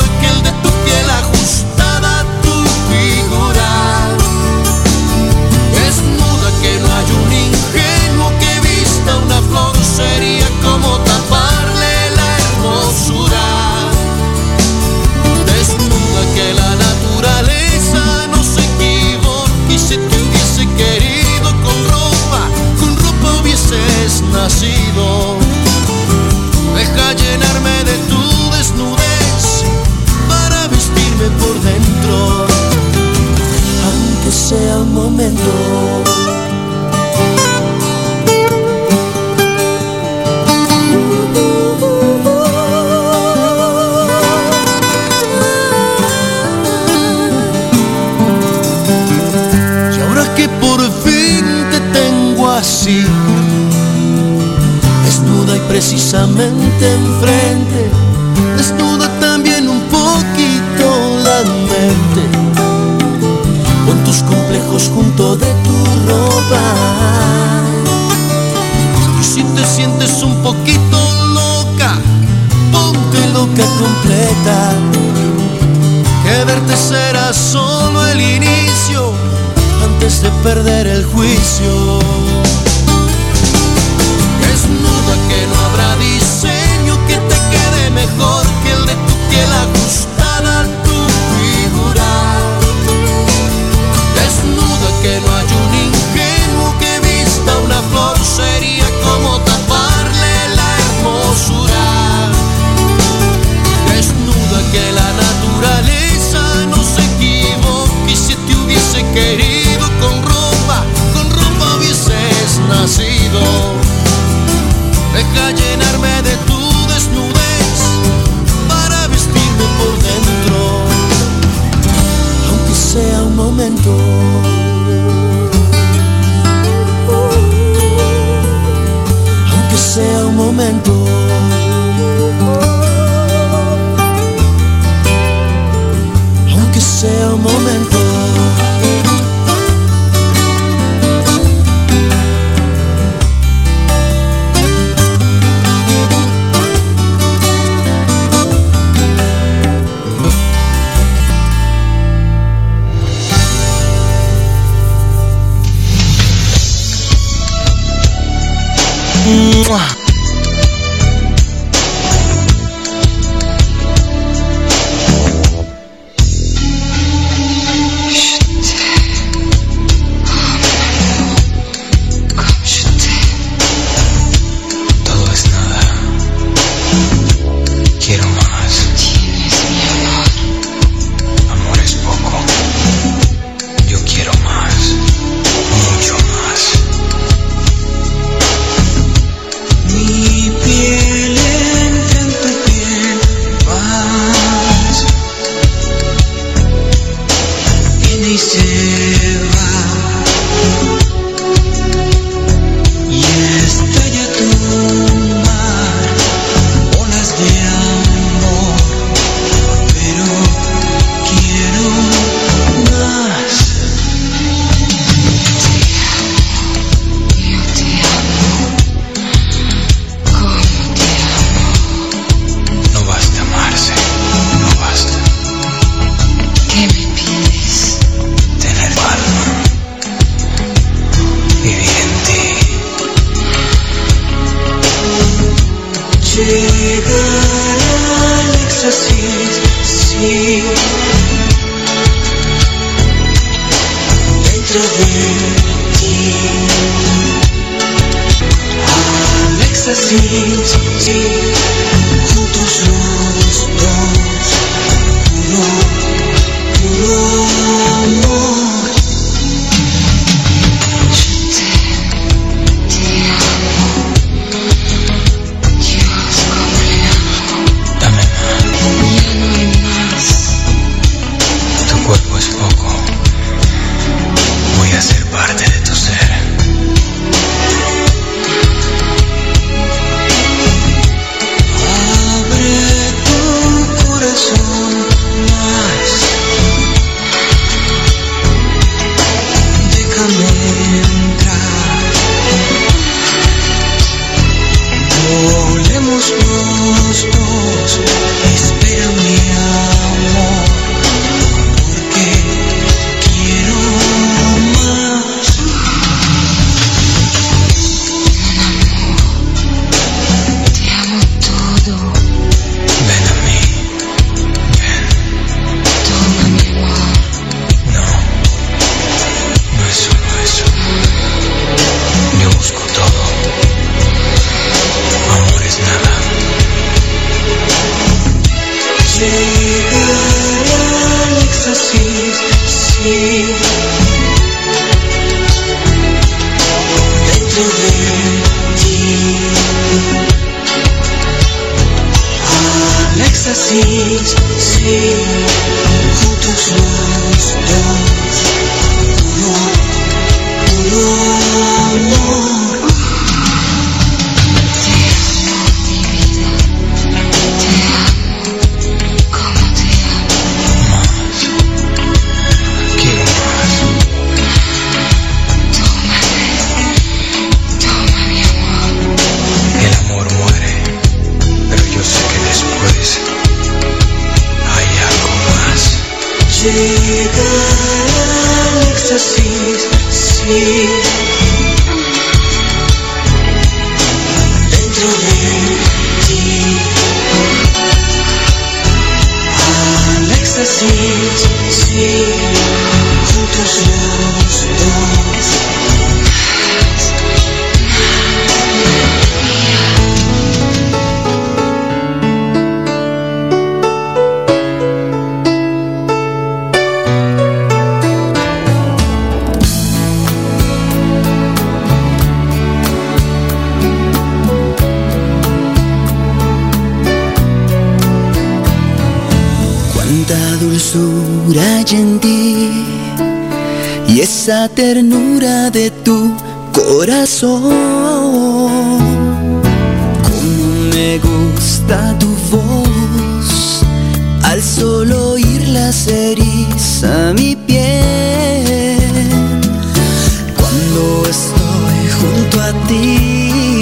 Y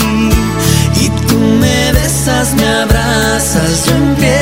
tú me besas, me abrazas, yo empiezo.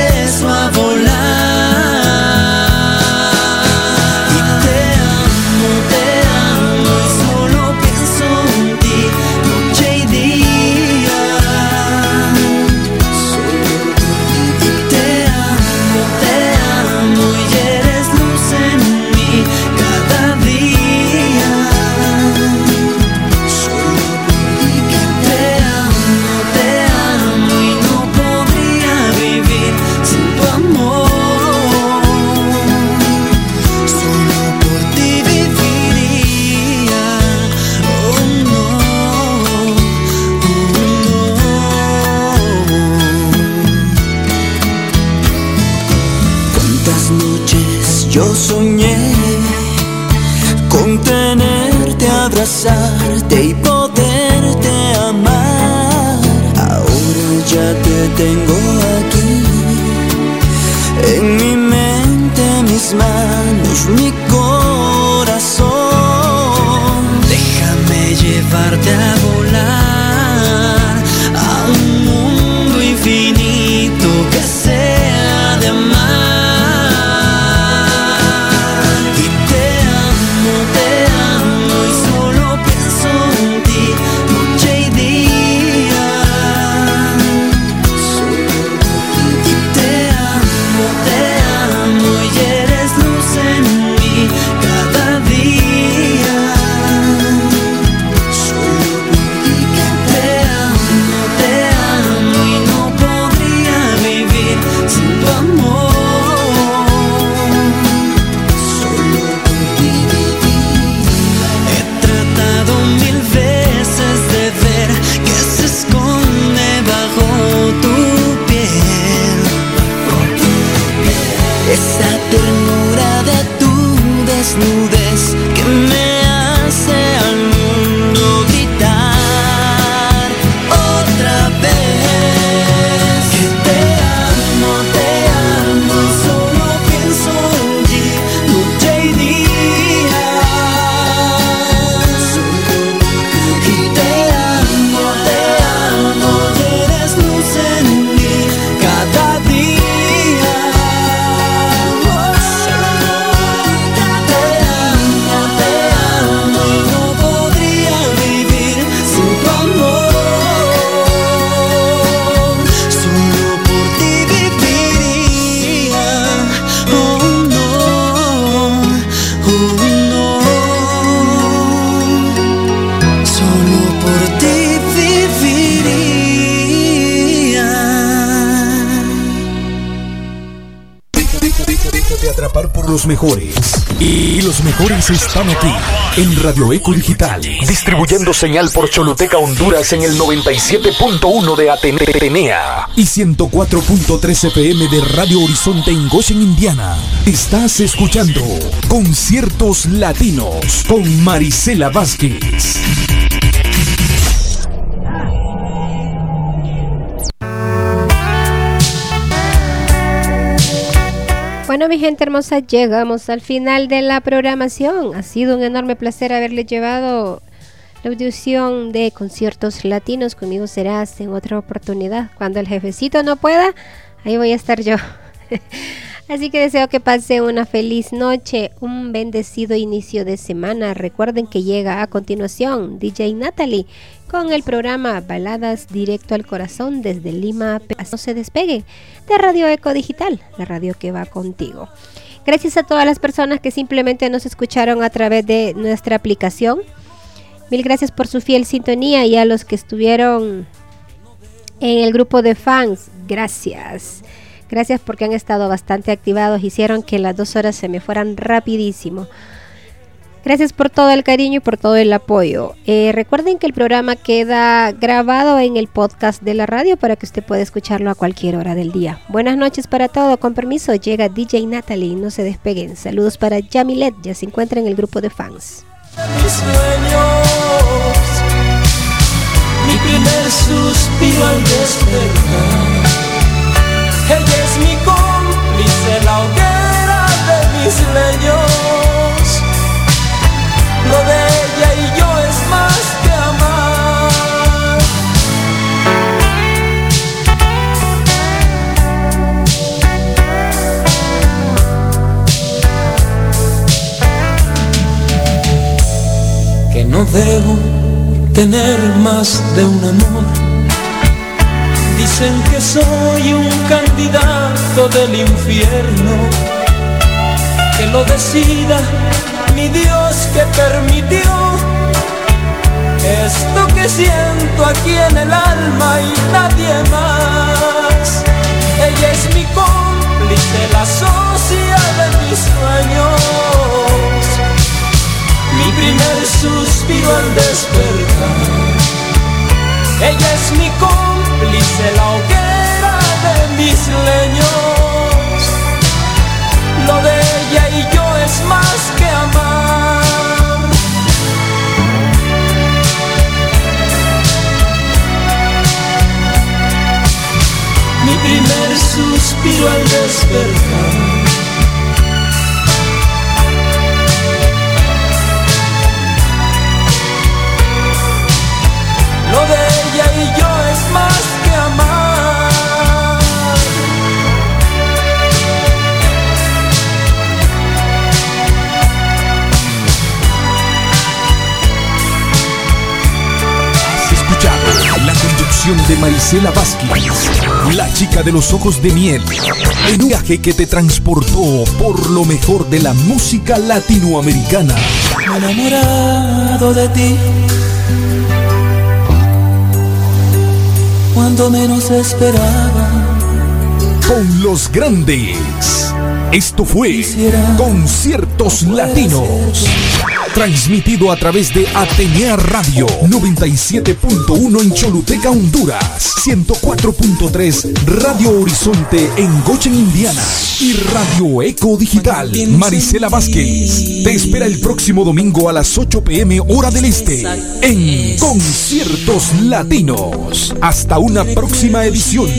Radio Eco Digital, distribuyendo señal por Choluteca Honduras en el 97.1 de Atenea y 104.3 FM de Radio Horizonte en Goshen, Indiana. Estás escuchando Conciertos Latinos con Marisela Vázquez. Bueno, mi gente hermosa, llegamos al final de la programación. Ha sido un enorme placer haberles llevado la audición de conciertos latinos. Conmigo serás en otra oportunidad. Cuando el jefecito no pueda, ahí voy a estar yo. Así que deseo que pase una feliz noche, un bendecido inicio de semana. Recuerden que llega a continuación DJ Natalie con el programa Baladas Directo al Corazón desde Lima. No se despegue de Radio Eco Digital, la radio que va contigo. Gracias a todas las personas que simplemente nos escucharon a través de nuestra aplicación. Mil gracias por su fiel sintonía y a los que estuvieron en el grupo de fans. Gracias. Gracias porque han estado bastante activados. Hicieron que las dos horas se me fueran rapidísimo. Gracias por todo el cariño y por todo el apoyo. Eh, recuerden que el programa queda grabado en el podcast de la radio para que usted pueda escucharlo a cualquier hora del día. Buenas noches para todo. Con permiso, llega DJ Natalie. No se despeguen. Saludos para Jamilet. Ya se encuentra en el grupo de fans. Mis sueños, mi primer suspiro al despertar. Es mi cómplice, la hoguera de mis leños. Lo de ella y yo es más que amar. Que no debo tener más de un amor. Dicen que soy un candidato del infierno. Que lo decida mi Dios que permitió esto que siento aquí en el alma y nadie más. Ella es mi cómplice, la socia de mis sueños, mi primer suspiro al despertar. Ella es mi cómplice, la hoguera de mis leños. Lo de ella y yo es más que amar. Mi primer suspiro al despertar. Lo de ella y yo es más que amar. Has escuchado la conducción de Marisela Vázquez, la chica de los ojos de miel, en un viaje que te transportó por lo mejor de la música latinoamericana. Me enamorado de ti. Cuando menos esperaba. Con los grandes. Esto fue Conciertos Latinos. Transmitido a través de Atenea Radio 97.1 en Choluteca, Honduras. 104.3 Radio Horizonte en Gochen, Indiana. Y Radio Eco Digital. Marisela Vázquez. Te espera el próximo domingo a las 8 pm hora del este. En Conciertos Latinos. Hasta una próxima edición.